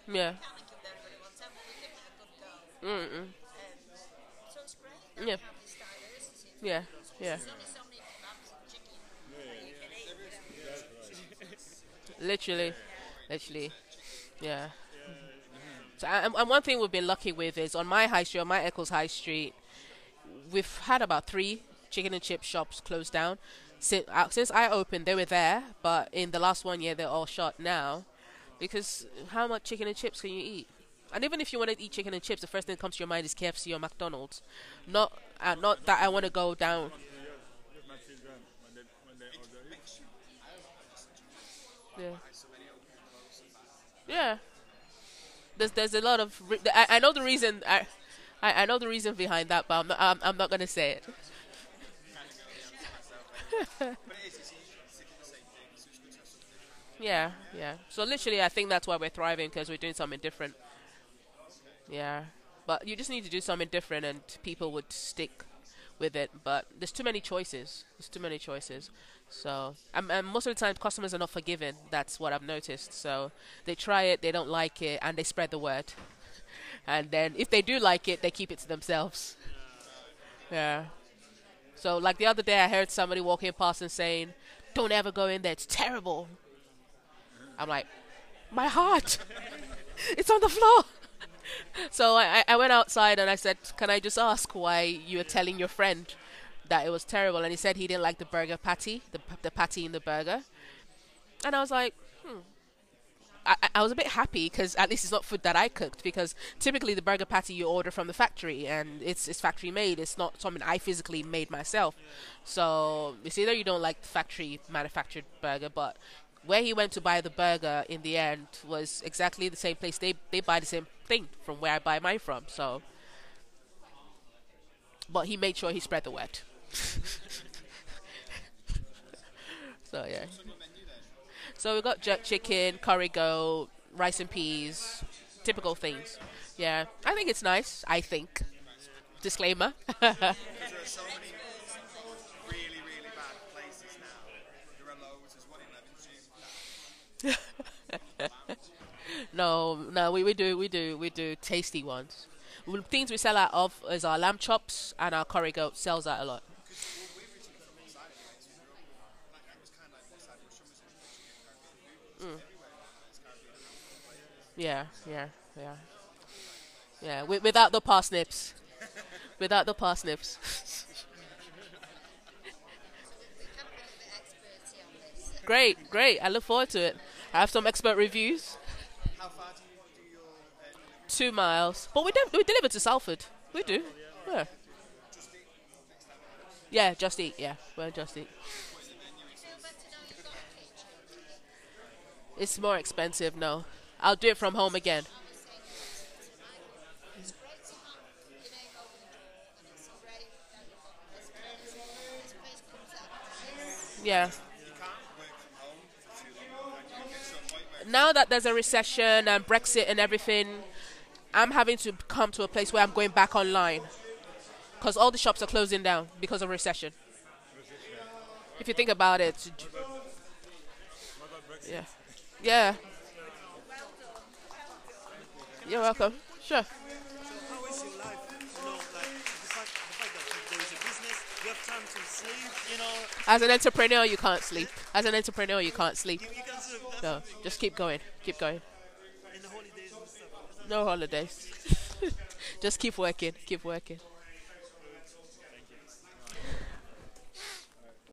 Yeah. Mm, mm. So it's great. Yeah. How this diversity. Yeah. Yeah. There's only so many kebabs and chicken you can eat. Literally. Literally. Yeah. So, and, and one thing we've been lucky with is on my high street, on my Eccles High Street, we've had about three chicken and chip shops closed down. Since, uh, since I opened, they were there, but in the last one year, they're all shut now. Because how much chicken and chips can you eat? And even if you want to eat chicken and chips, the first thing that comes to your mind is KFC or McDonald's. Not, uh, not that I want to go down. Yeah. Yeah. There's there's a lot of re- I, I know the reason I, I I know the reason behind that, but I'm not, I'm, I'm not gonna say it. But it is, it's easy to stick the same thing, so it's good to have something different. Yeah, yeah. So literally, I think that's why we're thriving because we're doing something different. Yeah, but you just need to do something different, and people would stick with it. But there's too many choices. There's too many choices. So, and, and most of the time, customers are not forgiving. That's what I've noticed. So they try it, they don't like it, and they spread the word. And then if they do like it, they keep it to themselves. Yeah. So like the other day, I heard somebody walking past and saying, "Don't ever go in there. It's terrible." I'm like, my heart, it's on the floor. So I, I- went outside and I said, "Can I just ask why you were telling your friend that it was terrible?" And he said he didn't like the burger patty, the the patty in the burger. And I was like, hmm. I, I- I was a bit happy because at least it's not food that I cooked. Because typically the burger patty you order from the factory and it's it's factory made. It's not something I physically made myself. So it's either you don't like the factory manufactured burger, but where he went to buy the burger in the end was exactly the same place. They they buy the same thing from where I buy mine from. So, but he made sure he spread the word. so yeah. So we got jerk chicken, curry goat, rice and peas, typical things. Yeah, I think it's nice. I think. Disclaimer. Because there are so many really, really bad places now. There are loads. There's one in Leamington. no, no, we, we do we do we do tasty ones. Things we sell out of is our lamb chops and our curry goat sells out a lot. Mm. Yeah, yeah, yeah, yeah. Wi- without the parsnips, without the parsnips. great, great. I look forward to it. I have some expert reviews. How far do you do your uh, Two miles, but we don't. we deliver to Salford. We do. Yeah. Yeah, just eat. Yeah, well, just eat. It's more expensive. No, I'll do it from home again. Yeah. you can't work from home for too long? Can you get to a point where now that there's a recession and Brexit and everything, I'm having to come to a place where I'm going back online because all the shops are closing down because of recession. If you think about it, yeah, yeah. You're welcome. Sure. So how is your life? You know, like the fact, the fact that you- there is a business, you have time to sleep. You know, As an entrepreneur, you can't sleep. As an entrepreneur, you can't sleep. No, just keep going. Keep going. No holidays. just keep working. Keep working.